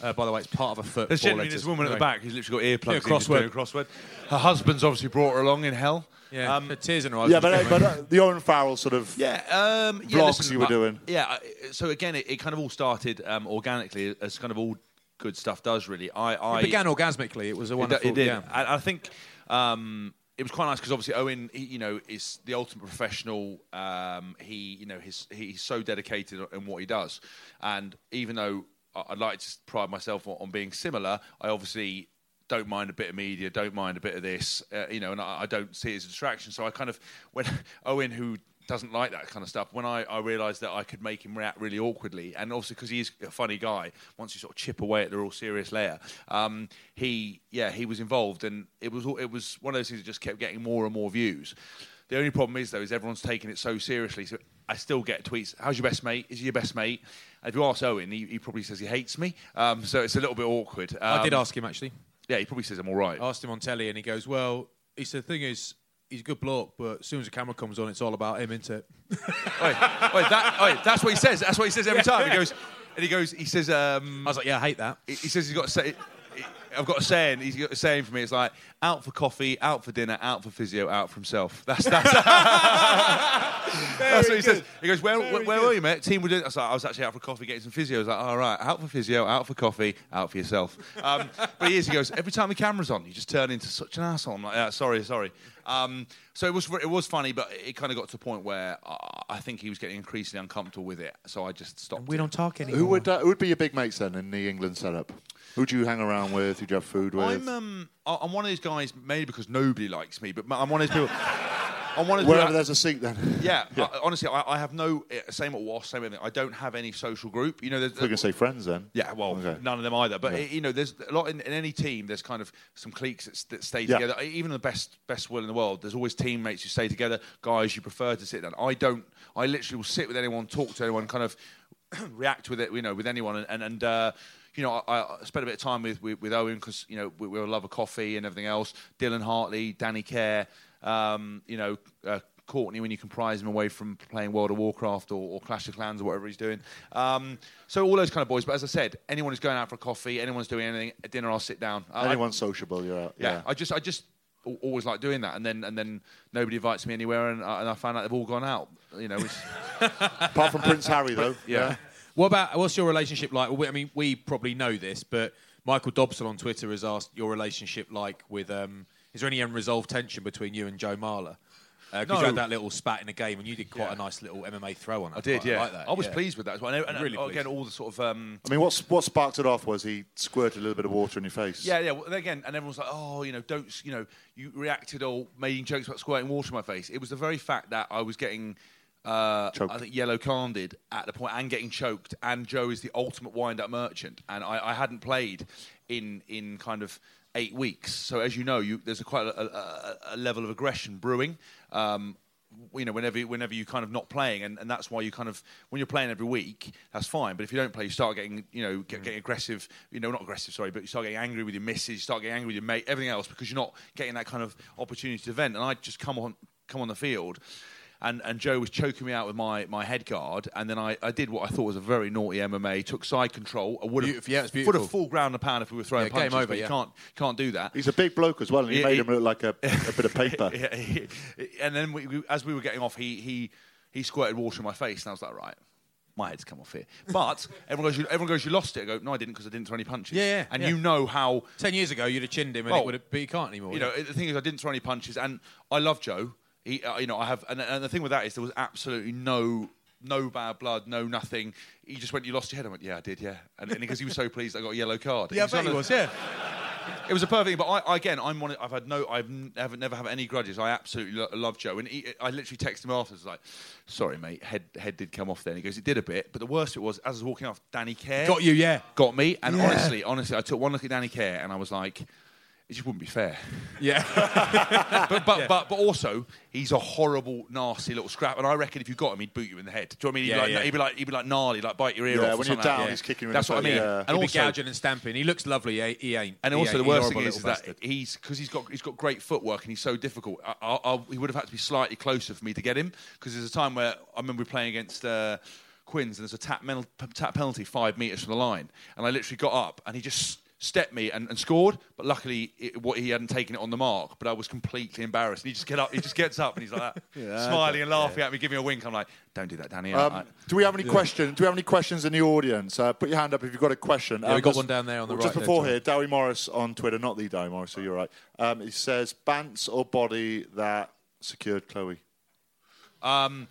Uh, by the way, it's part of a foot. There's four generally this woman at the back who's literally got earplugs Yeah, in, crossword. doing a crossword. Her husband's obviously brought her along in hell. Yeah, Um, the tears in her eyes. yeah, but, uh, but uh, the Owen Farrell sort of. Yeah, um, yeah, Vlogs listen, you were doing. Yeah, I- so again, it, it kind of all started um, organically, as kind of all good stuff does. Really, I, I it began orgasmically. It was a wonderful. d- it did. Yeah. And I think um, it was quite nice because obviously Owen, he, you know, is the ultimate professional. Um, he, you know, he's he's so dedicated in what he does, and even though I- I'd like to pride myself on, on being similar, I obviously don't mind a bit of media, don't mind a bit of this, uh, you know, and I, I don't see it as a distraction. So I kind of (laughs) when Owen, who doesn't like that kind of stuff. When I, I realised that I could make him react really awkwardly, and obviously because he's a funny guy, once you sort of chip away at the real serious layer, um, he yeah he was involved, and it was it was one of those things that just kept getting more and more views. The only problem is though is everyone's taking it so seriously. So I still get tweets. How's your best mate? Is he your best mate? And if you ask Owen, he, he probably says he hates me. Um, so it's a little bit awkward. I did Um, ask him actually. Yeah, he probably says I'm all right. I asked him on telly, and he goes, "Well, he said the thing is." He's a good bloke, but as soon as the camera comes on, it's all about him, isn't it? (laughs) Wait, wait, that, wait, that's what he says. That's what he says every (laughs) time. He goes, and he goes, he says, um, I was like, "Yeah, I hate that." he, he says he's got to say. I've got a saying. He's got a saying for me. It's like out for coffee, out for dinner, out for physio, out for himself. (laughs) That's that's, (laughs) that's what he says. He goes, "Where, where, where were you, mate? Team were doing." I was like, "I was actually out for coffee, getting some physio." I was like, "All right, out for physio, out for coffee, out for yourself." Um, (laughs) but he is. He goes, "Every time the camera's on, you just turn into such an asshole." I'm like, yeah, "Sorry, sorry." Um, so it was it was funny, but it kind of got to a point where uh, I think he was getting increasingly uncomfortable with it. So I just stopped. We don't talk anymore. Who would uh, who would be your big mates then in the England setup? Who do you hang around with? Who do you have food with? I'm um, I- I'm one of these guys, maybe because nobody likes me, but I'm one of those people. I'm one of those Wherever people- there's a seat, then. (laughs) Yeah, I, honestly, I, I have no eh, same at WASP, same everything. I don't have any social group. You know, there's, We're going to say friends then. yeah, well, Okay. none of them either. But eh, you know, there's a lot in, in any team. There's kind of some cliques that, that stay Yeah. together. Even the best best will in the world, there's always teammates who stay together. Guys you prefer to sit down. I don't. I literally will sit with anyone, talk to anyone, kind of (clears throat) react with it. You know, with anyone, and and. and uh, you know, I, I spent a bit of time with, with, with Owen because, you know, we, we love a coffee and everything else. Dylan Hartley, Danny Care, um, you know, uh, Courtney when you can prize him away from playing World of Warcraft or, or Clash of Clans or whatever he's doing. Um, so all those kind of boys. But as I said, anyone who's going out for a coffee, anyone's doing anything at dinner, I'll sit down. Anyone sociable, you're out. yeah, I just, I just always like doing that, and then, and then nobody invites me anywhere, and, I- and I found out they've all gone out. You know, (laughs) Apart from Prince Harry, though. yeah. What about what's your relationship like? We- I mean, we probably know this, but Michael Dobson on Twitter has asked your relationship like with. Um, is there any unresolved tension between you and Joe Marler? Because No. you had that little spat in the game, and you did quite Yeah. a nice little MMA throw on it. I did, Quite yeah. like that. I was yeah. pleased with that as well. And, and, Really again, pleased. all the sort of. Um, I mean, what's, what sparked it off was he squirted a little bit of water in your face. Yeah, yeah. Well, again, and everyone's like, "Oh, you know, don't, you know, you reacted or making jokes about squirting water in my face." It was the very fact that I was getting, uh, I think, yellow carded at the point and getting choked. And Joe is the ultimate wind-up merchant, and I, I hadn't played in in kind of eight weeks. So as you know, you, there's a quite a, a, a level of aggression brewing. Um, you know, whenever whenever you kind of not playing, and, and that's why you kind of when you're playing every week, that's fine. But if you don't play, you start getting you know get, getting aggressive. You know, not aggressive, sorry, but you start getting angry with your misses. You start getting angry with your mate, everything else because you're not getting that kind of opportunity to vent. And I just come on come on the field. And, and Joe was choking me out with my, my head guard, and then I, I did what I thought was a very naughty MMA. Took side control. I would have Beautiful, yeah, it's would have beautiful. full ground and pound if we were throwing Yeah, game over, but yeah. you can't can't do that. He's a big bloke as well, and he Yeah, made he- him look like a, a bit of paper. (laughs) Yeah, and then we, we, as we were getting off, he, he, he squirted water in my face, and I was like, right, my head's come off here. But (laughs) everyone goes, you, everyone goes, you lost it. I go, no, I didn't because I didn't throw any punches. Yeah, yeah, And yeah. you know how, Ten years ago, you'd have chinned him, and Well, it would have, but you can't anymore. you know, the thing is, I didn't throw any punches, and I love Joe. He, uh, you know, I have, and, and the thing with that is there was absolutely no. No bad blood, no nothing. He just went, "You lost your head." I went, "Yeah, I did, yeah." And because he was so pleased, I got a yellow card. yeah, I It he was. Yeah. it was a perfect. But I, again, I'm one. I've had no. I've never, never have any grudges. I absolutely lo- love Joe, and he, I literally texted him afterwards like, "Sorry, mate, head head did come off." Then he goes, "It did a bit, but the worst it was as I was walking off, Danny Care Got you, yeah. got me." And Yeah. honestly, honestly, I took one look at Danny Care, and I was like. It just wouldn't be fair, (laughs) Yeah. (laughs) but but, but but also he's a horrible, nasty little scrap, and I reckon if you got him, he'd boot you in the head. Do you know what I mean? He'd, Yeah, be, like, yeah. he'd be like he'd be like gnarly, like bite your ear Yeah, off. or when you're something like down, he's kicking you in That's the what I mean. yeah. And He'd be also, gouging and stamping. He looks lovely. He, he ain't. and He also, ain't. the worst thing is, is that he's because he's got he's got great footwork and he's so difficult. I, I, I, he would have had to be slightly closer for me to get him because there's a time where I remember playing against. Uh, Quins and there's a tap, menal, tap penalty five metres from the line, and I literally got up and he just stepped me and, and scored. But luckily, it, what he hadn't taken it on the mark. But I was completely embarrassed. And he just get up, he just gets up and he's like that, (laughs) smiling and laughing at me, giving me a wink. I'm like, don't do that, Danny. Um, I- do we have any questions? Do we have any questions in the audience? Uh, put your hand up if you've got a question. Yeah, we Um, got just- one down there on the well, right Just before Tom. here, Dewi Morris on Twitter, not the Dewi Morris, so you're right. Um, he says, "Bants or body that secured Chloe." Um,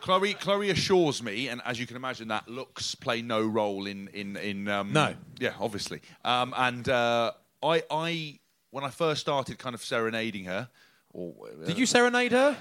Chloe, Chloe assures me, and as you can imagine, that looks play no role in in in. Um, No. Yeah, obviously. Um, and uh, I, I, when I first started, kind of serenading her. Or, uh, Did you serenade her?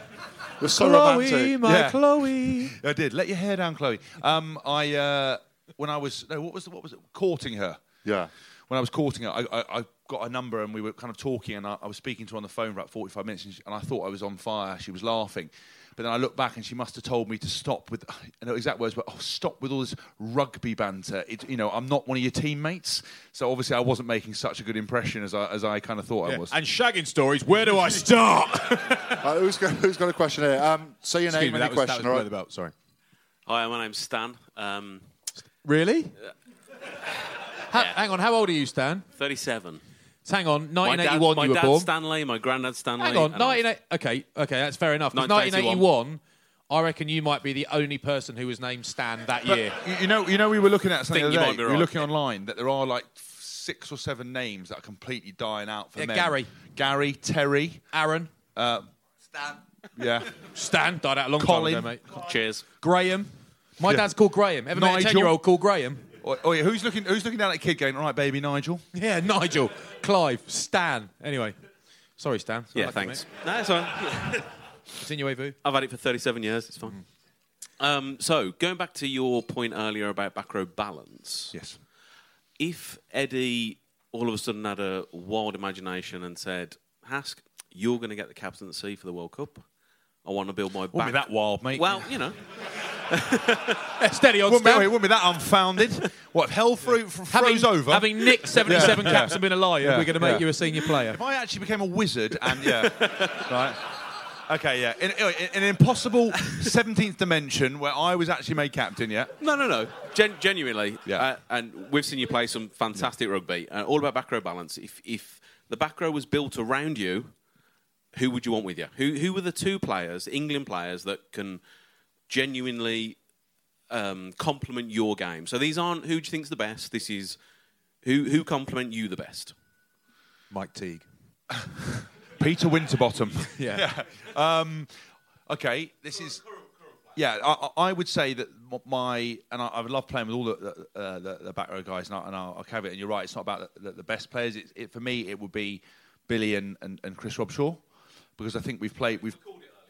It was so Chloe, romantic. my Yeah. Chloe. I did. Let your hair down, Chloe. Um, I uh, when I was no, what was the, what was it? Courting her. Yeah. When I was courting her, I, I, I got a number and we were kind of talking, and I, I was speaking to her on the phone for about 45 minutes, and, she, and I thought I was on fire. She was laughing. But then I looked back and she must have told me to stop with, (sighs) and her exact words were, oh, stop with all this rugby banter. It, you know, I'm not one of your teammates. So obviously I wasn't making such a good impression as I, as I kind of thought I was. And shagging stories, where do I start? (laughs) (laughs) Uh, who's, got, who's got a question here? Um, say your Excuse name me, and that your was, that question, was right? the belt, sorry. Hi, my name's Stan. Um, Really? Ha- Hang on, how old are you, Stan? 37. So hang on, My dad, 1981 my you were dad born. Stanley, my granddad Stanley. Hang on, and I- 19, okay, okay, that's fair enough. 'Cause 1981. 1981, I reckon you might be the only person who was named Stan that But year. you- you know, you know, we were looking at something Think the you other might day. be We were right. looking online that there are like six or seven names that are completely dying out for Yeah, men. Gary. Gary, Terry, Aaron, uh, yeah, Stan died out a long Colin. time ago, mate. Cheers. Graham. My Yeah. dad's called Graham. Ever met a Nigel. 10 year old called Graham? Oh, oh, yeah. Who's looking? Who's looking down at the kid going? All right, baby, Nigel. (laughs) Yeah, Nigel, Clive, Stan. Anyway, sorry, Stan. Sorry, Yeah, lucky, thanks. mate. No, it's all right. (laughs) Continue, Evu. I've had it for 37 years. It's fine. Um, so, going back to your point earlier about back row balance, Yes. if Eddie all of a sudden had a wild imagination and said, Hask, you're going to get the captaincy for the World Cup. I want to build my Wouldn't back. be that wild, mate. Well, you know, Yeah, steady on, wouldn't be, Stan. wait, wouldn't be that unfounded. what if hell fro- f- having, froze over? having nicked 77 Yeah, caps yeah. and been a liar, Yeah, we're going to make yeah. you a senior player. If I actually became a wizard and yeah, (laughs) right. Okay, yeah. In, in, in an impossible 17th dimension where I was actually made captain, yeah. No, no, no. Gen- genuinely, Yeah. uh, and we've seen you play some fantastic rugby. Uh, all about back row balance. If if the back row was built around you, who would you want with you? Who who were the two players, England players, that can genuinely um, complement your game? So these aren't who do you think's the best. This is who who complement you the best. Mike Teague. (laughs) Peter Winterbottom. (laughs) Yeah. Um, okay, this is. Yeah, I, I I would say that my and I, I love playing with all the the, uh, the, the back row guys, and, I, and I'll, I'll caveat. And you're right; it's not about the, the, the best players. It, it, for me, it would be Billy and, and, and Chris Robshaw, because I think we've played. We've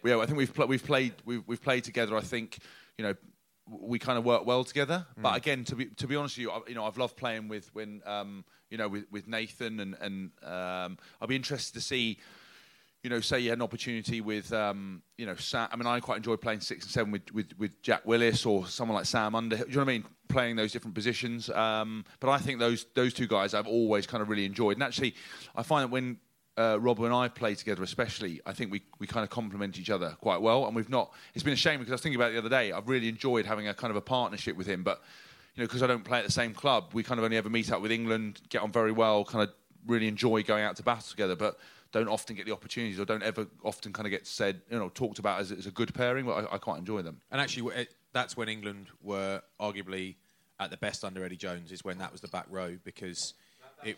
yeah, I think we've pl- we've played we've, we've played together. I think you know we kind of work well together. But again, to be to be honest with you, I, you know, I've loved playing with when um, you know with, with Nathan and and um, I'll be interested to see you know, say you had an opportunity with, um, you know, Sam. I mean, I quite enjoy playing six and seven with, with, with Jack Willis or someone like Sam Underhill. Do you know what I mean? Playing those different positions. Um, but I think those those two guys I've always kind of really enjoyed. And actually, I find that when uh, Rob and I play together, especially, I think we, we kind of complement each other quite well. And we've not. It's been a shame because I was thinking about it the other day. I've really enjoyed having a kind of a partnership with him, but you know, because I don't play at the same club, we kind of only ever meet up with England, get on very well, kind of really enjoy going out to battle together, but don't often get the opportunities or don't ever often kind of get said, you know, talked about as, as a good pairing. But I, I quite enjoy them. And actually, that's when England were arguably at the best under Eddie Jones. Is when that was the back row because it,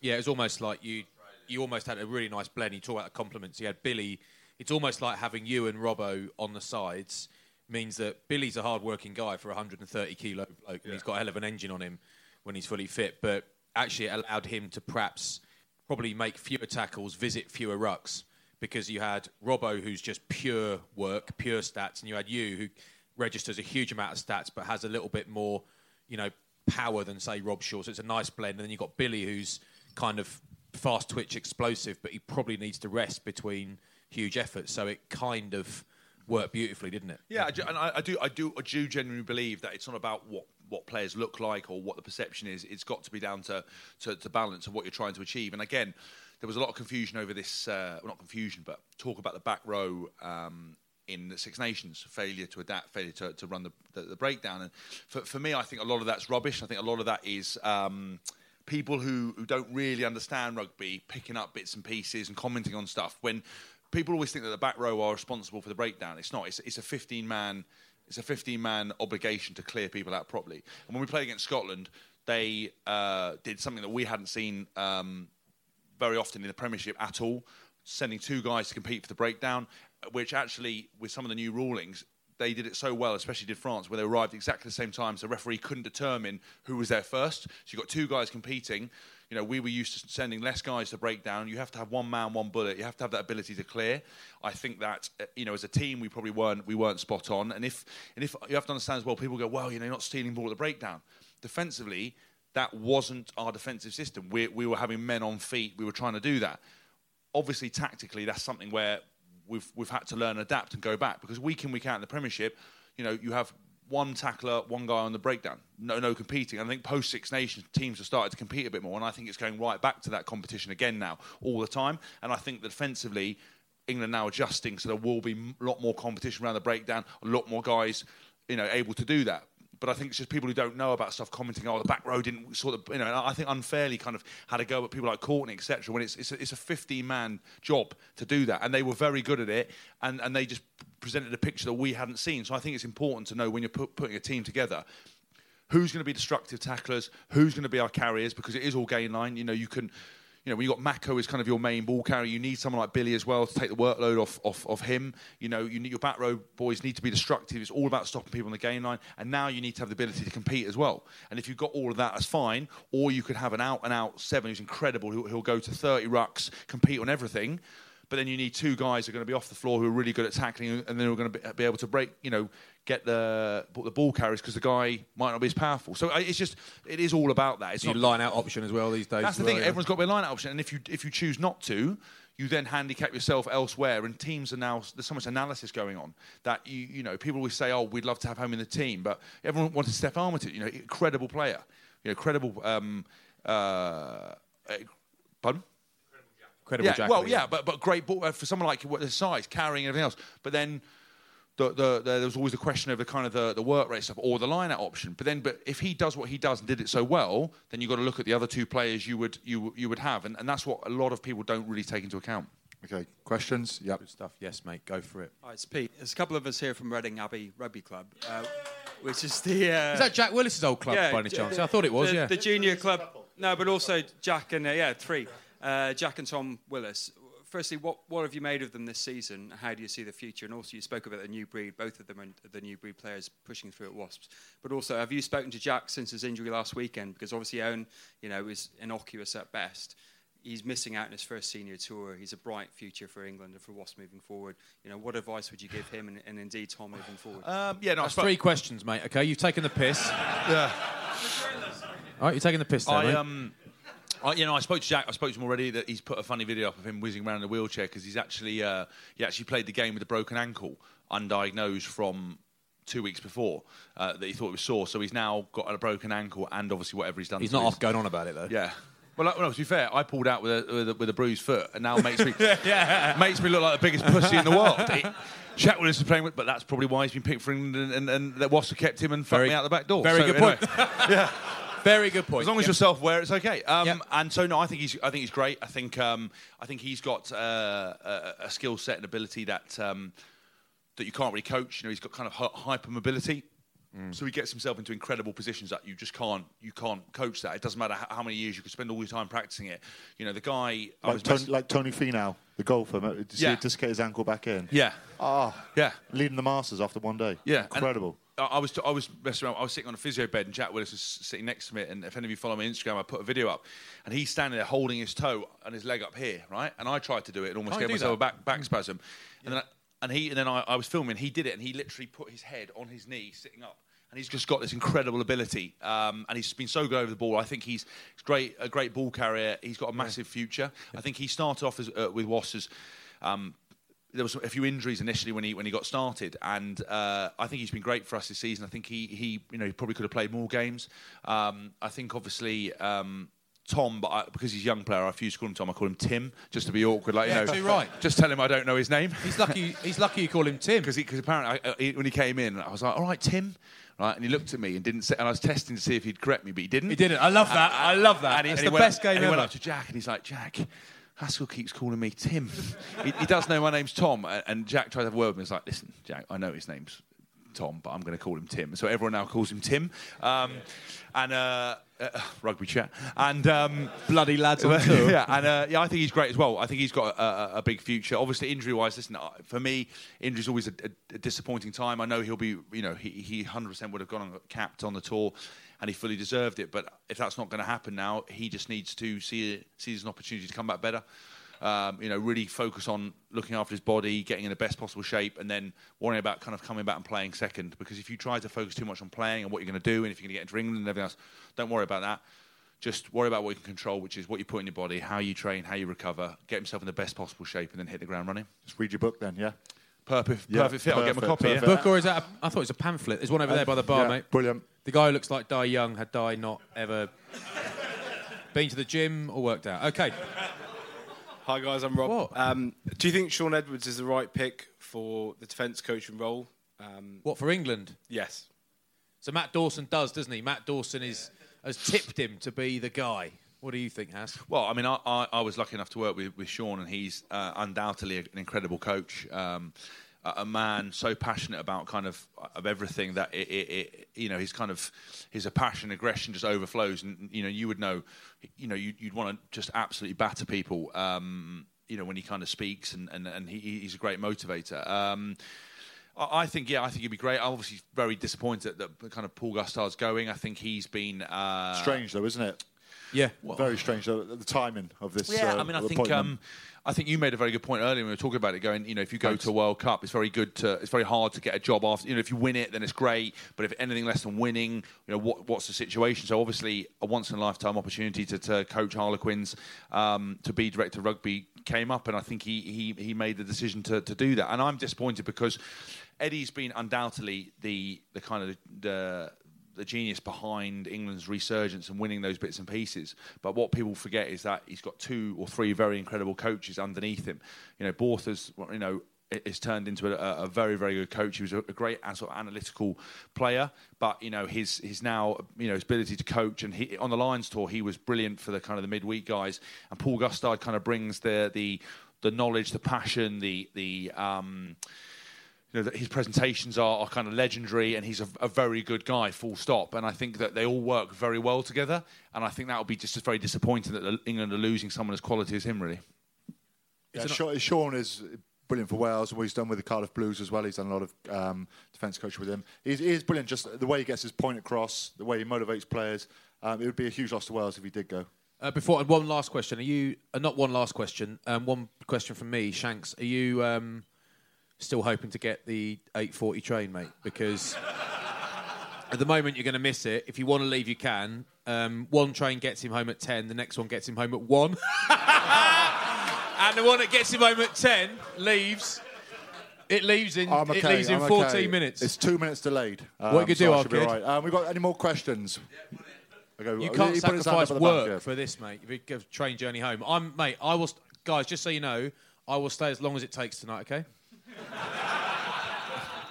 yeah, it was almost like you you almost had a really nice blend. You talk about the compliments. You had Billy. It's almost like having you and Robbo on the sides means that Billy's a hard-working guy for 130 kilo bloke, and he's got a hell of an engine on him when he's fully fit. But actually, it allowed him to perhaps probably make fewer tackles, visit fewer rucks, because you had Robbo, who's just pure work, pure stats, and you had you, who registers a huge amount of stats but has a little bit more, you know, power than say Robshaw. So it's a nice blend. And then you've got Billy, who's kind of fast twitch, explosive, but he probably needs to rest between huge efforts. So it kind of worked beautifully, didn't it? Yeah, I do- and I, I do, I do, I do genuinely believe that it's not about what what players look like or what the perception is. It's got to be down to to, to balance of what you're trying to achieve. And again, there was a lot of confusion over this. Uh, well, not confusion, but talk about the back row. Um, in the Six Nations, failure to adapt, failure to, to run the, the, the breakdown, and for, for me, I think a lot of that's rubbish. I think a lot of that is um, people who, who don't really understand rugby picking up bits and pieces and commenting on stuff when people always think that the back row are responsible for the breakdown. It's not. It's, it's a 15 man. It's a 15 man obligation to clear people out properly. And when we played against Scotland, they uh, did something that we hadn't seen um, very often in the Premiership at all, sending two guys to compete for the breakdown, which actually, with some of the new rulings, they did it so well, especially did France, where they arrived exactly the same time, so the referee couldn't determine who was there first. So you've got two guys competing. You know, we were used to sending less guys to breakdown. You have to have one man, one bullet. You have to have that ability to clear. I think that uh, you know, as a team, we probably weren't we weren't spot on. And if and if you have to understand as well, people go, well, you know, you're not stealing ball at the breakdown. Defensively, that wasn't our defensive system. We, we were having men on feet. We were trying to do that. Obviously, tactically, that's something where we've we've had to learn, adapt, and go back because week in week out in the Premiership, you know, you have one tackler, one guy on the breakdown, no no competing. And I think post Six Nations teams have started to compete a bit more, and I think it's going right back to that competition again now, all the time. And I think that defensively, England now adjusting, so there will be a lot more competition around the breakdown, a lot more guys, you know, able to do that. But I think it's just people who don't know about stuff commenting, oh, the back row didn't sort of, you know, I think unfairly kind of had a go at people like Courtney, etc. When it's it's a, it's a 15 man job to do that, and they were very good at it, and, and they just presented a picture that we hadn't seen. So I think it's important to know when you're put, putting a team together who's going to be destructive tacklers, who's going to be our carriers, because it is all gain line. You know, you can, you know, when you've got Mako as kind of your main ball carrier, you need someone like Billy as well to take the workload off, off, off him. You know, you need your back row boys need to be destructive. It's all about stopping people on the game line. And now you need to have the ability to compete as well. And if you've got all of that, that's fine. Or you could have an out and out seven who's incredible, who, who'll go to 30 rucks, compete on everything. But then you need two guys who are going to be off the floor who are really good at tackling, and then we're going to be, be able to break, you know, get the the ball carries because the guy might not be as powerful. So it's just it is all about that. It's You not line out option as well these days. that's the well, thing. yeah. Everyone's got to be a line-out option, and if you if you choose not to, you then handicap yourself elsewhere. And teams are now there's so much analysis going on that you you know people always say, oh, we'd love to have him in the team, but everyone wanted Steph Armitage, you know, incredible player, you know, credible. Um, uh, uh, pardon? Credible yeah, Jack, well, yeah. yeah, but but great ball uh, for someone like what the size, carrying everything else. But then the, the, the, there was always the question of the kind of the, the work rate stuff or the line out option. But then, but if he does what he does and did it so well, then you've got to look at the other two players you would you you would have, and, and that's what a lot of people don't really take into account. Okay, questions? Yep. Good stuff. Yes, mate. Go for it. Hi, it's Pete. There's a couple of us here from Reading Abbey Rugby Club, uh, which is the. Uh, Is that Jack Willis's old club by any j- chance? I thought it was. the, yeah. The junior club. No, but also Jack and uh, yeah, three. Uh, Jack and Tom Willis. Firstly, what, what have you made of them this season? How do you see the future? And also, you spoke about the new breed. Both of them are the new breed players pushing through at Wasps. But also, have you spoken to Jack since his injury last weekend? Because obviously, Owen, you know, is innocuous at best. He's missing out in his first senior tour. He's a bright future for England and for Wasps moving forward. You know, what advice would you give him and, and indeed Tom moving forward? Um, yeah, no, That's spoke- three questions, mate. Okay, you've taken the piss. Yeah. All right, you're taking the piss there, I mate. I, you know, I spoke to Jack. I spoke to him already. That he's put a funny video up of him whizzing around in a wheelchair because he's actually uh, he actually played the game with a broken ankle, undiagnosed from two weeks before uh, that he thought it was sore. So he's now got a broken ankle and obviously whatever he's done. He's to not his- off going on about it though. Yeah. Well, like, well, to be fair, I pulled out with a, with a, with a bruised foot, and now makes me (laughs) (laughs) makes me look like the biggest pussy in the world. It, Jack Willis is playing with, but that's probably why he's been picked for England, and, and, and that Wasser kept him and fucked Very- me out the back door. very So, good anyway. point. (laughs) yeah. Very good point. As long as Yep. you're self-aware, it's okay. Um, Yep. And so, no, I think he's, I think he's great. I think, um, I think he's got uh, a, a skill set and ability that um, that you can't really coach. You know, he's got kind of hy- hyper mobility. So he gets himself into incredible positions that you just can't you can't coach that. It doesn't matter how, how many years you could spend all your time practicing it. You know, the guy I Like was Tony, mess- like Tony Finau, the golfer. Did Yeah. him just get his ankle back in? yeah, Ah, yeah. leading the Masters after one day. Yeah, incredible. I I was I was messing around. I was sitting on a physio bed, and Jack Willis was sitting next to me. And if any of you follow me on Instagram, I put a video up, and he's standing there holding his toe and his leg up here, right? And I tried to do it and almost you gave myself a back back spasm. And then I, and he and then I, I was filming. He did it, and he literally put his head on his knee, sitting up. And he's just got this incredible ability, um, and he's been so good over the ball. I think he's great, a great ball carrier. He's got a massive future. I think he started off as, uh, with Wasps as um, there was a few injuries initially when he when he got started, and uh, I think he's been great for us this season. I think he he you know he probably could have played more games. Um, I think obviously. Um, Tom, but I, because he's a young player, I refuse to call him Tom. I call him Tim, just to be awkward. Like Yeah, you know, right. (laughs) Just tell him I don't know his name. He's lucky. He's lucky you call him Tim. because because apparently I, uh, he, when he came in, I was like, "All right, Tim," right, and he looked at me and didn't say, and I was testing to see if he'd correct me, but he didn't. He didn't. I love that. I love that. And he- It's the went best game and He went ever. up to Jack and he's like, Jack, Haskell keeps calling me Tim. he, he does know my name's Tom. And, Jack tried to have a word with me. He's like, listen, Jack, I know his name's Tom, but I'm going to call him Tim. So everyone now calls him Tim. Um, and uh, uh, rugby chat. And um, Bloody lads (laughs) on tour. yeah, and uh, yeah, I think he's great as well. I think he's got a, a, a big future. Obviously, injury-wise, listen, uh, for me, injury's always a, a, a disappointing time. I know he'll be, you know, he, he 100% would have gone got capped on the tour, and he fully deserved it. But if that's not going to happen now, he just needs to see it, see an opportunity to come back better. Um, you know, really focus on looking after his body, getting in the best possible shape, and then worrying about kind of coming back and playing second. Because if you try to focus too much on playing and what you're going to do, and if you're going to get into England and everything else, don't worry about that. just worry about what you can control, which is what you put in your body, how you train, how you recover, get himself in the best possible shape, and then hit the ground running. Just read your book then, yeah. Perfect, Yeah, perfect fit. I'll get my copy. yeah. perfect. Book or is that? A, I thought it was a pamphlet. There's one over there by the bar, Yeah, mate. Brilliant. The guy who looks like Dai Young had Dai not ever been to the gym or worked out. Okay. Hi guys, I'm Rob. What? Um, do you think Shaun Edwards is the right pick for the defence coaching role? Um, What for England? yes. So Matt Dawson does, doesn't he? Matt Dawson is has tipped him to be the guy. What do you think, Has? Well, I mean, I, I, I was lucky enough to work with, with Shaun, and he's uh, undoubtedly an incredible coach. Um, a man so passionate about kind of of everything that it, it, it you know his kind of his passion aggression just overflows and you know you would know you know you'd, you'd want to just absolutely batter people um, you know when he kind of speaks and and, and he, he's a great motivator um, I think, yeah, I think he'd be great. I'm obviously very disappointed that kind of Paul Gustard's going. I think he's been uh, Strange though, isn't it? Yeah. Very strange though, the timing of this. Yeah, uh, I mean, I think um, I think you made a very good point earlier when we were talking about it. Going, you know, if you go to a World Cup, it's very good to. It's very hard to get a job after. You know, if you win it, then it's great. But if anything less than winning, you know, what, what's the situation? So obviously, a once in a lifetime opportunity to, to coach Harlequins, um, to be director of rugby came up, and I think he he, he made the decision to, to do that. And I'm disappointed because Eddie's been undoubtedly the the kind of the the genius behind England's resurgence and winning those bits and pieces. But what people forget is that he's got two or three very incredible coaches underneath him. You know, Borthas, you know, is turned into a, a very, very good coach. He was a, a great sort of analytical player, but you know his his now you know his ability to coach and he on the Lions tour he was brilliant for the kind of the midweek guys. And Paul Gustard kind of brings the the the knowledge, the passion, the the um, you know, that his presentations are, are kind of legendary and he's a, a very good guy, full stop. And I think that they all work very well together. And I think that would be just very disappointing that England are losing someone as quality as him, really. Yeah, Shaun, Shaun is brilliant for Wales and what he's done with the Cardiff Blues as well. He's done a lot of um, defence coaching with him. He's, he is brilliant, just the way he gets his point across, the way he motivates players. Um, it would be a huge loss to Wales if he did go. Uh, before one last question, are you uh, not one last question? Um, one question from me, Shanks. Are you um, still hoping to get the 8:40 train, mate? Because at the moment you're going to miss it. If you want to leave, you can. Um, one train gets him home at 10. The next one gets him home at one. (laughs) and the one that gets him home at 10 leaves. It leaves in. I'm It leaves in I'm 14 okay. minutes. It's two minutes delayed. What you could so do, I should be Arkid? right. Um, we got any more questions? Okay, You can't put his hand sacrifice at the back, work yeah. for this, mate. If you go train journey home, I'm mate. I will, st- guys. Just so you know, I will stay as long as it takes tonight. Okay.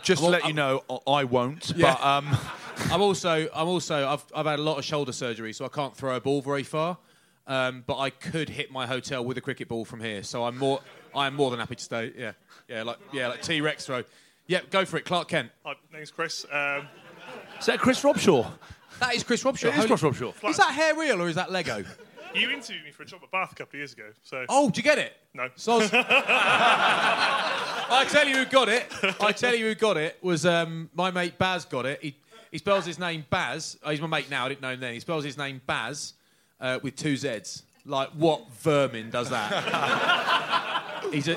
Just to Well, let you know, I- I won't. Yeah. But um, (laughs) I'm also, I'm also, I've, I've had a lot of shoulder surgery, so I can't throw a ball very far. Um, but I could hit my hotel with a cricket ball from here, so I'm more, I'm more than happy to stay. Yeah, yeah, like, yeah, like T Rex throw. Yeah, go for it, Clark Kent. Hi, name's Chris. Um, is that Chris Robshaw? That is Chris Robshaw. It is Holy- Chris Robshaw. Is that hair real or is that Lego? You interviewed me for a job at Bath a couple of years ago. So Oh, did you get it? no. Soz. (laughs) I tell you who got it. I tell you who got it was um, my mate Baz got it. He, he spells his name Baz. Oh, he's my mate now. I didn't know him then. He spells his name Baz uh, with two Z's. Like what vermin does that? (laughs) he's a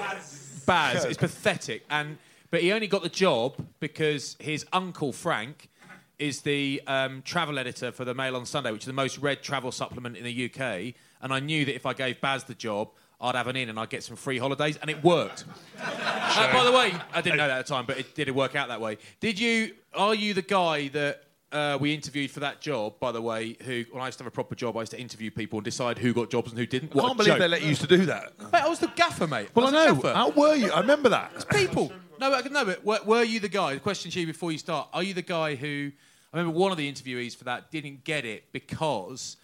Baz. It's pathetic. And but he only got the job because his uncle Frank is the um, travel editor for the Mail on Sunday, which is the most read travel supplement in the UK. And I knew that if I gave Baz the job, I'd have an in and I'd get some free holidays, and it worked. (laughs) Uh, by the way, I didn't know that at the time, but it did work out that way. Did you? Are you the guy that uh, we interviewed for that job? By the way, who when I used to have a proper job, I used to interview people and decide who got jobs and who didn't. I What a can't believe joke. they let you used to do that. Mate, I was the gaffer, mate. Well, I was know. How were you? I remember that. It's people. No, but, no, but were, were you the guy? The question to you before you start: Are you the guy who? I remember one of the interviewees for that didn't get it because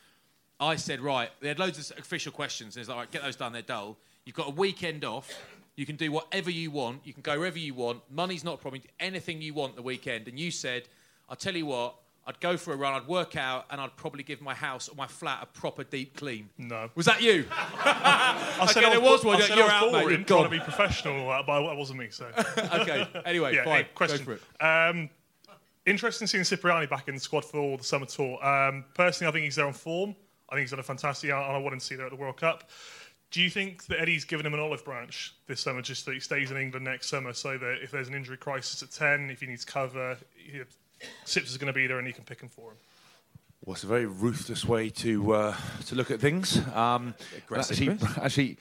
I said, right, they had loads of official questions, and it's like, right, get those done. They're dull. You've got a weekend off. You can do whatever you want. You can go wherever you want. Money's not a problem. Anything you want the weekend. And you said, I'll tell you what. I'd go for a run. I'd work out, and I'd probably give my house or my flat a proper deep clean. No. Was that you? (laughs) I said okay, I there was one. I said You're I was out, mate. Trying to be professional, uh, but that wasn't me. So. (laughs) okay. Anyway, yeah, fine. hey, question. Go for it. Um, interesting seeing Cipriani back in the squad for the summer tour. Um, personally, I think he's there on form. I think he's done a fantastic, and I wanted to see there at the World Cup. Do you think that Eddie's given him an olive branch this summer, just that he stays in England next summer, so that if there's an injury crisis at ten, if he needs cover, he, Sips is going to be there and he can pick him for him? Well, it's a very ruthless way to uh, to look at things. Um, Aggressive, actually, actually,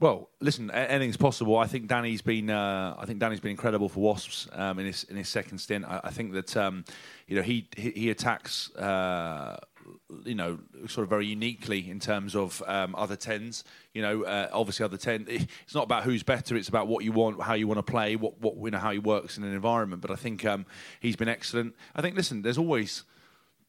well, listen, anything's possible. I think Danny's been, uh, I think Danny's been incredible for Wasps um, in his in his second stint. I, I think that um, you know he he, he attacks. Uh, you know, sort of very uniquely in terms of um, other tens. You know, uh, obviously other ten. (laughs) It's not about who's better. It's about what you want, how you want to play, what what you know, how he works in an environment. But I think um, he's been excellent. I think. Listen, there's always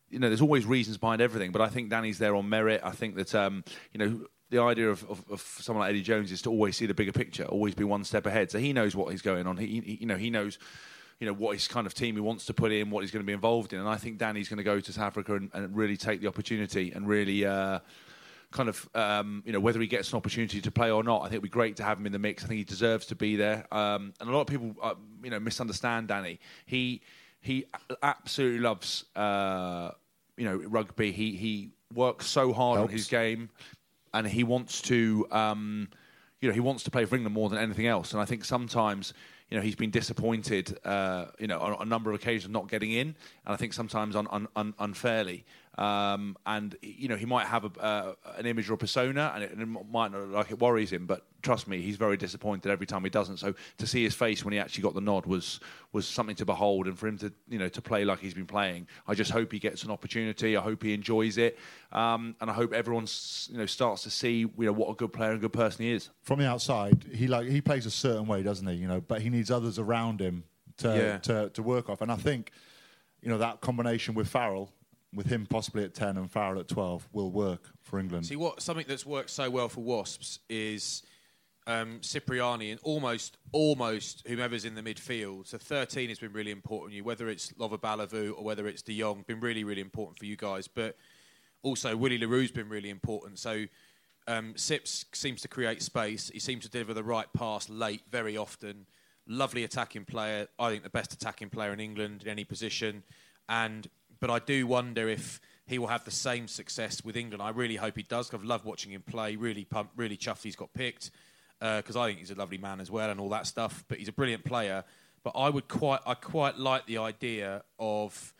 you know, there's always reasons behind everything, but I think Danny's there on merit. I think that, um, you know, the idea of, of, of someone like Eddie Jones is to always see the bigger picture, always be one step ahead. So he knows what he's going on. He, he you know, he knows, you know, what his kind of team he wants to put in, what he's going to be involved in. And I think Danny's going to go to South Africa and, and really take the opportunity and really. Uh, Kind of, um, you know, whether he gets an opportunity to play or not, I think it'd be great to have him in the mix. I think he deserves to be there. Um, and a lot of people, uh, you know, misunderstand Danny. He he absolutely loves uh, you know rugby. He he works so hard on his game, and he wants to um, you know he wants to play for England more than anything else. And I think sometimes you know he's been disappointed uh, you know on a number of occasions not getting in, and I think sometimes un, un, un, unfairly. Um, and you know he might have a, uh, an image or a persona, and it, and it might not like it worries him. But trust me, he's very disappointed every time he doesn't. So to see his face when he actually got the nod was was something to behold, and for him to you know to play like he's been playing, I just hope he gets an opportunity. I hope he enjoys it, um, and I hope everyone you know starts to see you know what a good player and good person he is. From the outside, he like he plays a certain way, doesn't he? You know, but he needs others around him to Yeah. to, to work off. And I think, you know, that combination with Farrell, with him possibly at ten and Farrell at twelve, will work for England. See what something that's worked so well for Wasps is um, Cipriani and almost almost whomever's in the midfield. So 13 has been really important for you, whether it's Lova Balavu or whether it's De Jongh, been really really important for you guys. But also Willie Le Roux's been really important. So um, Sips seems to create space. He seems to deliver the right pass late very often. Lovely attacking player. I think the best attacking player in England in any position. And but I do wonder if he will have the same success with England. I really hope he does. I've loved watching him play. Really pumped, really chuffed he's got picked Uh, because I think he's a lovely man as well and all that stuff. But he's a brilliant player. But I would quite, I quite like the idea of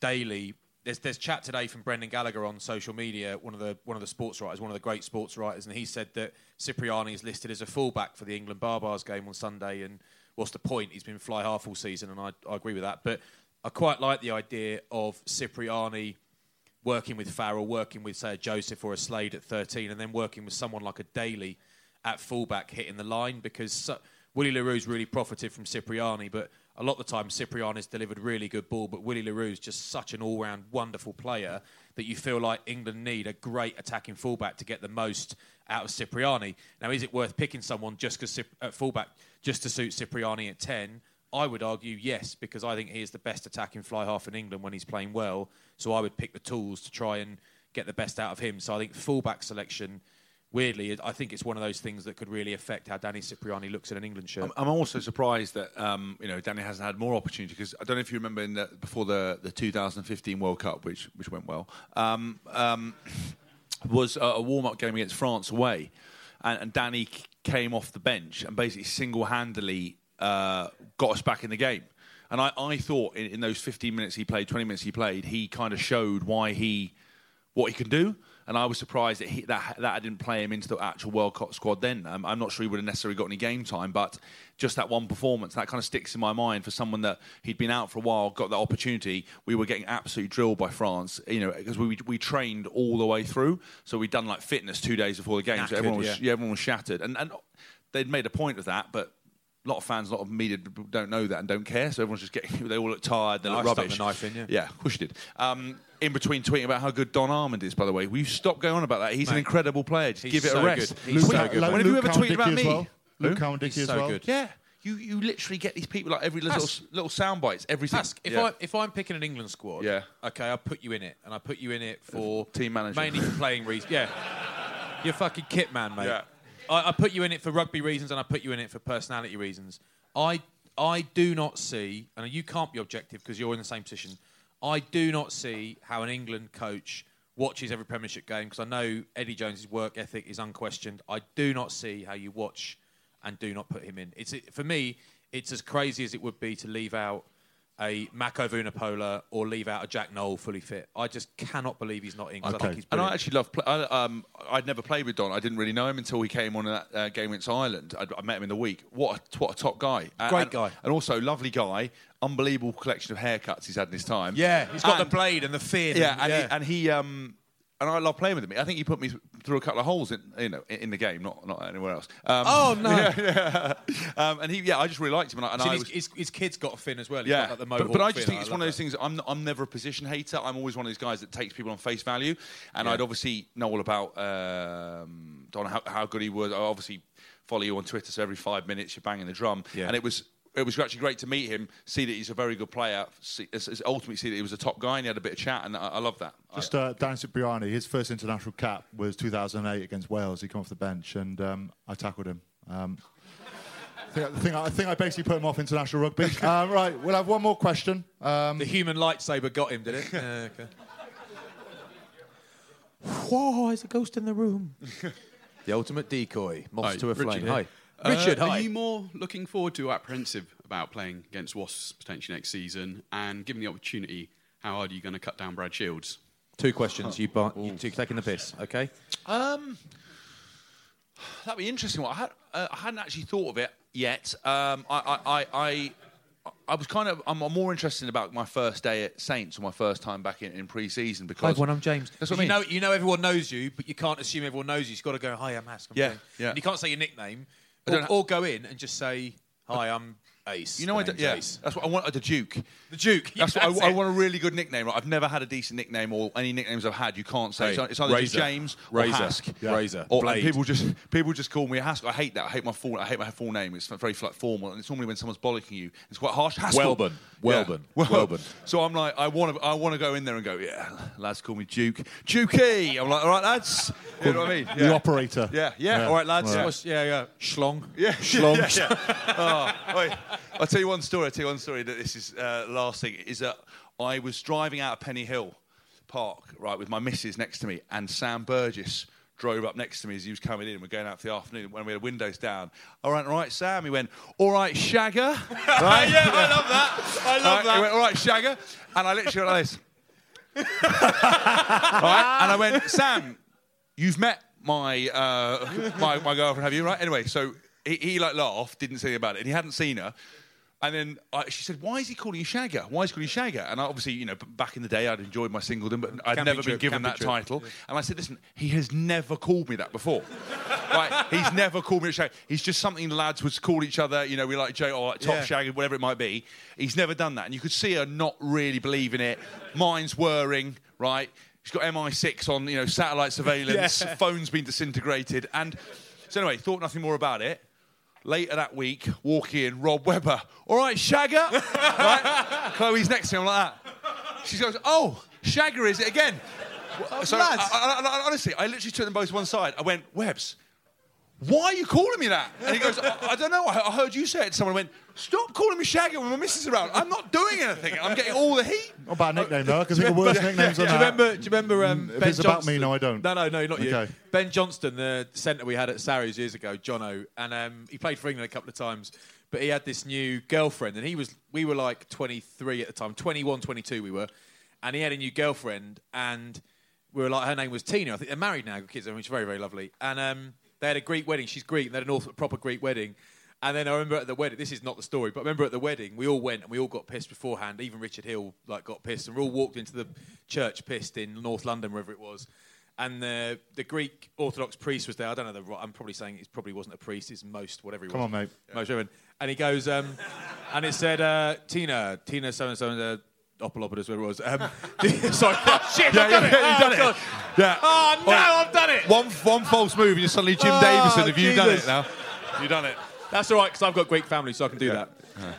Daly. There's, there's chat today from Brendan Gallagher on social media, one of the one of the sports writers, one of the great sports writers, and he said that Cipriani is listed as a fullback for the England Barbars game on Sunday. And what's the point? He's been fly half all season, and I, I agree with that. But I quite like the idea of Cipriani working with Farrell, working with say a Joseph or a Slade at 13, and then working with someone like a Daly at fullback hitting the line because so, Willie Le Roux's really profited from Cipriani, but a lot of the time Cipriani's delivered really good ball, but Willie Le Roux's just such an all-round wonderful player that you feel like England need a great attacking fullback to get the most out of Cipriani. Now, is it worth picking someone just because at fullback just to suit Cipriani at 10? I would argue yes, because I think he is the best attacking fly half in England when he's playing well. So I would pick the tools to try and get the best out of him. So I think fullback selection, weirdly, I think it's one of those things that could really affect how Danny Cipriani looks in an England shirt. I'm, I'm also surprised that um, you know Danny hasn't had more opportunity because I don't know if you remember the, before the, the 2015 World Cup, which which went well, um, um, was a, a warm up game against France away, and, and Danny c- came off the bench and basically single handedly uh, got us back in the game. And I, I thought in, in those 15 minutes he played, 20 minutes he played, he kind of showed why he what he can do. And I was surprised that he, that that I didn't play him into the actual World Cup squad. Then um, I'm not sure he would have necessarily got any game time, but just that one performance that kind of sticks in my mind for someone that he'd been out for a while, got that opportunity. We were getting absolutely drilled by France, you know, because we we trained all the way through. So we'd done like fitness two days before the game, so everyone was yeah. yeah, everyone was shattered, and and they'd made a point of that, but. A lot of fans, a lot of media don't know that and don't care, so everyone's just getting. (laughs) They all look tired. They No, look I rubbish. the knife in, yeah. Yeah, of course you did. Um, in between tweeting about how good Don Armand is, by the way, will you stop going on about that? He's an incredible player. Just he's give it so a rest. good. He's so good. When have you ever tweeted about me? well. Luke Who? Cowan-Dickie as so well. good. Yeah, you you literally get these people like every little Ask- little sound bites every single. Ask, if, yeah. I, if I'm picking an England squad, Yeah. okay, I'll put you in it. And I put you in it for... Team manager. Mainly for playing (laughs) reasons. Yeah. You're fucking kit man, mate. Yeah. I, I put you in it for rugby reasons and I put you in it for personality reasons. I, I do not see, and you can't be objective because you're in the same position, I do not see how an England coach watches every Premiership game because I know Eddie Jones's work ethic is unquestioned. I do not see how you watch and do not put him in. It's for me, it's as crazy as it would be to leave out a Mako Vunipola or leave out a Jack Nowell fully fit. I just cannot believe he's not in. 'cause I think he's And. I actually love. Play, I, um, I'd never played with Don. I didn't really know him until he came on in that uh, game against Ireland. I, I met him in the week. What a, what a top guy! And- Great and- guy. and also lovely guy. Unbelievable collection of haircuts he's had in his time. Yeah, he's got And- the blade and the fin. Yeah, and, and, yeah. He, and he um, and I love playing with him. I think he put me through a couple of holes in you know in, the game, not not anywhere else. Um, Oh, (laughs) no. yeah, yeah. Um, and he, yeah, I just really liked him. And I, and I his, was, his, his kid's got a fin as well. He's yeah, got, like, the but, but I just think it's one of those things. I'm I'm never a position hater. I'm always one of those guys that takes people on face value, and Yeah. I'd obviously know all about um, Don how, how good he was. I obviously follow you on Twitter, so every five minutes you're banging the drum, Yeah. and it was. It was actually great to meet him, see that he's a very good player, see, s- s- ultimately see that he was a top guy, and he had a bit of chat, and I, I love that. Just uh, Dan Cipriani, his first international cap was 2008 against Wales. He came off the bench and um, I tackled him. Um, I, think, I, think, I think I basically put him off international rugby. (laughs) um, right, we'll have one more question. Um, The human lightsaber got him, did it? (laughs) Yeah, okay. Whoa, there's a ghost in the room. (laughs) the ultimate decoy, moths Hi, to a flame. Richard Hi. Here. Richard, Uh, hi. Are you more looking forward to or apprehensive about playing against Wasps potentially next season? And given the opportunity, how hard are you going to cut down Brad Shields? Two questions. You, bar- you two taking the piss, okay? Um, that'd be interesting. One. I, had, uh, I hadn't actually thought of it yet. Um, I, I, I, I, I was kind of. I'm more interested about my first day at Saints or my first time back in, in pre-season Hi, because. everyone, I'm James. That's what I mean. You know, you know everyone knows you, but you can't assume everyone knows you. You've got to go, hi, I'm Hask. I'm Yeah, James." yeah. And you can't say your nickname. Or, or go in and just say, hi, I'm Ace. You know, My I d- name's yeah, Ace. that's what I want. The Duke. The Duke. That's Yeah, what I, that's I it. want a really good nickname. Right? I've never had a decent nickname or any nicknames I've had. You can't say Hey, it's, it's either just Razor. James or Razor. Hask. Yeah. Razor. Or and Blade. people just people just call me a Hask. I hate that. I hate my full. I hate my full name. It's very like formal, and it's normally when someone's bollocking you. It's quite harsh. Haskell. Welbon. Yeah. Welbon. (laughs) Well, Welbon. So I'm like, I want to, I want to go in there and go, yeah, lads, call me Duke, Dukey. I'm like, all right, lads. You know what I mean? The operator. Yeah, yeah. Yeah. All right, lads. Yeah, yeah. Schlong. Yeah, (laughs) Schlong. yeah, yeah. (laughs) oh, wait. (laughs) I'll tell you one story. I'll tell you one story that this is uh, last thing is that I was driving out of Pennyhill Park, right, with my missus next to me, and Sam Burgess drove up next to me as he was coming in. We're going out for the afternoon when we had windows down. All right, all right, Sam. He went, all right, Shagger. Right? (laughs) (laughs) yeah, I love that. I love All right, that. He went, all right, Shagger. And I literally went like this. All right? And I went, Sam, you've met my, uh, my, my girlfriend, have you? Right? Anyway, so he, he like laughed, didn't say anything about it, and he hadn't seen her. And then I, she said, "Why is he calling you Shagger? Why is he calling you Shagger?" And I, obviously, you know, back in the day, I'd enjoyed my singledom, but I'd Camping never trip, been given camping that trip. title. And I said, "Listen, he has never called me that before. (laughs) right? He's never called me a Shagger. He's just something the lads would call each other. You know, we like joke, or like top Yeah. Shagger, whatever it might be. He's never done that, and you could see her not really believing it. Mind's whirring, right?" She's got MI6 on, you know, satellite surveillance. (laughs) Yeah. Phone's been disintegrated, and so anyway, thought nothing more about it. Later that week, walk in, Rob Webber. All right, Shagger. (laughs) right? Chloe's next to him like that. She goes, "Oh, Shagger is it again?" so I, I- I- I- honestly, I literally took them both to one side. I went, "Webbs, why are you calling me that?" And he goes, "I, I don't know. I, I heard you say it someone." Went, "Stop calling me Shagger when my missus is around. I'm not doing anything. I'm getting all the heat." Not bad nickname, though. I think of worse nicknames than do you that. remember? Do you remember? Um, If ben it's about me, no, I don't. No, no, no, not you. Ben Johnston, the centre we had at Sarries years ago, Jono, and um, he played for England a couple of times. But he had this new girlfriend, and he was. We were like 23 at the time, 21, 22 we were, and he had a new girlfriend, and we were like, her name was Tina. I think they're married now, got kids, which is very, very lovely. And um, they had a Greek wedding. She's Greek, and they had an awful, proper Greek wedding. And then I remember at the wedding, this is not the story, but I remember at the wedding, we all went and we all got pissed beforehand. Even Richard Hill like got pissed, and we all walked into the church pissed in North London, wherever it was. And the the Greek Orthodox priest was there. I don't know the. right- I'm probably saying it probably wasn't a priest. It's most whatever he Come was. on, mate. Most reverend. And he goes, um, and it said uh, Tina, Tina, so and so, and whatever it was. Um, (laughs) sorry, oh, (laughs) shit, I've done yeah, it. yeah, oh, done it. God. Yeah. Oh no, I've done. One one false move, and you're suddenly Jim Oh, Davidson. Have you done it now? You've done it. That's all right because I've got Greek family, so I can do that.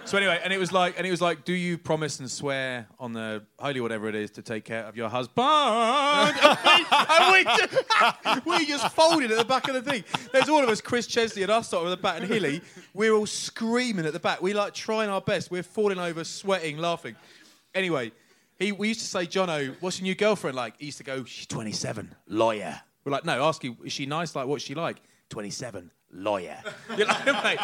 So anyway, and it was like, and it was like, do you promise and swear on the holy whatever it is to take care of your husband? (laughs) and we, just, (laughs) we just folded at the back of the thing. There's all of us, Chris Chesney and us, sort of at the back, and Hilly. We're all screaming at the back. We like trying our best. We're falling over, sweating, laughing. Anyway, he, we used to say, Jono, what's your new girlfriend like? He used to go, she's 27, lawyer. We're like, no, ask you, is she nice? Like, what's she like? 27, lawyer. (laughs) You're like, mate.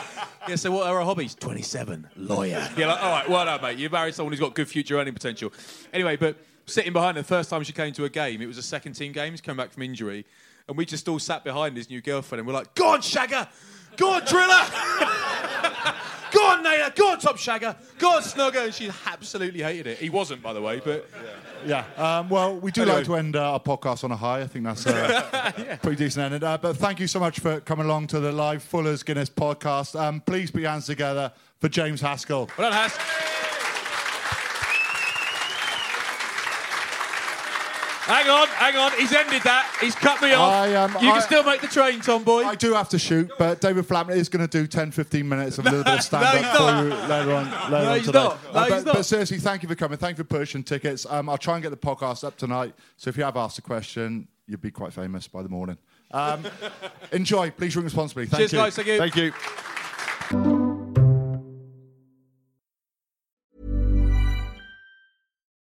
Yeah, so what are our hobbies? 27, lawyer. (laughs) You're like, all right, well done, mate. You married someone who's got good future earning potential. Anyway, but sitting behind her, the first time she came to a game, it was a second team game. He's come back from injury. And we just all sat behind his new girlfriend and we're like, go on, Shagger! Go on, Driller! (laughs) go on, Naylor! Go on, Top Shagger! Go on, Snugger! And she absolutely hated it. He wasn't, by the way, but. Yeah. Um, well, we do Anyway. like to end uh, our podcast on a high. I think that's (laughs) a pretty decent ending. Uh, but thank you so much for coming along to the live Fuller's Guinness podcast. Um, please put your hands together for James Haskell. Well done, Has. Hang on, hang on. He's ended that. He's cut me off. I, um, you can I- still make the train, Tom boy. I do have to shoot, but David Flatman is going to do 10, 15 minutes of a (laughs) little bit of stand no, up he's for not. you later on, later No, on he's today. not. No, Uh, but, he's not. but seriously, thank you for coming. Thank you for pushing tickets. Um, I'll try and get the podcast up tonight. So if you have asked a question, you'll be quite famous by the morning. Um, (laughs) enjoy. Please drink responsibly. Thank Cheers, you. guys. Thank you. Thank you.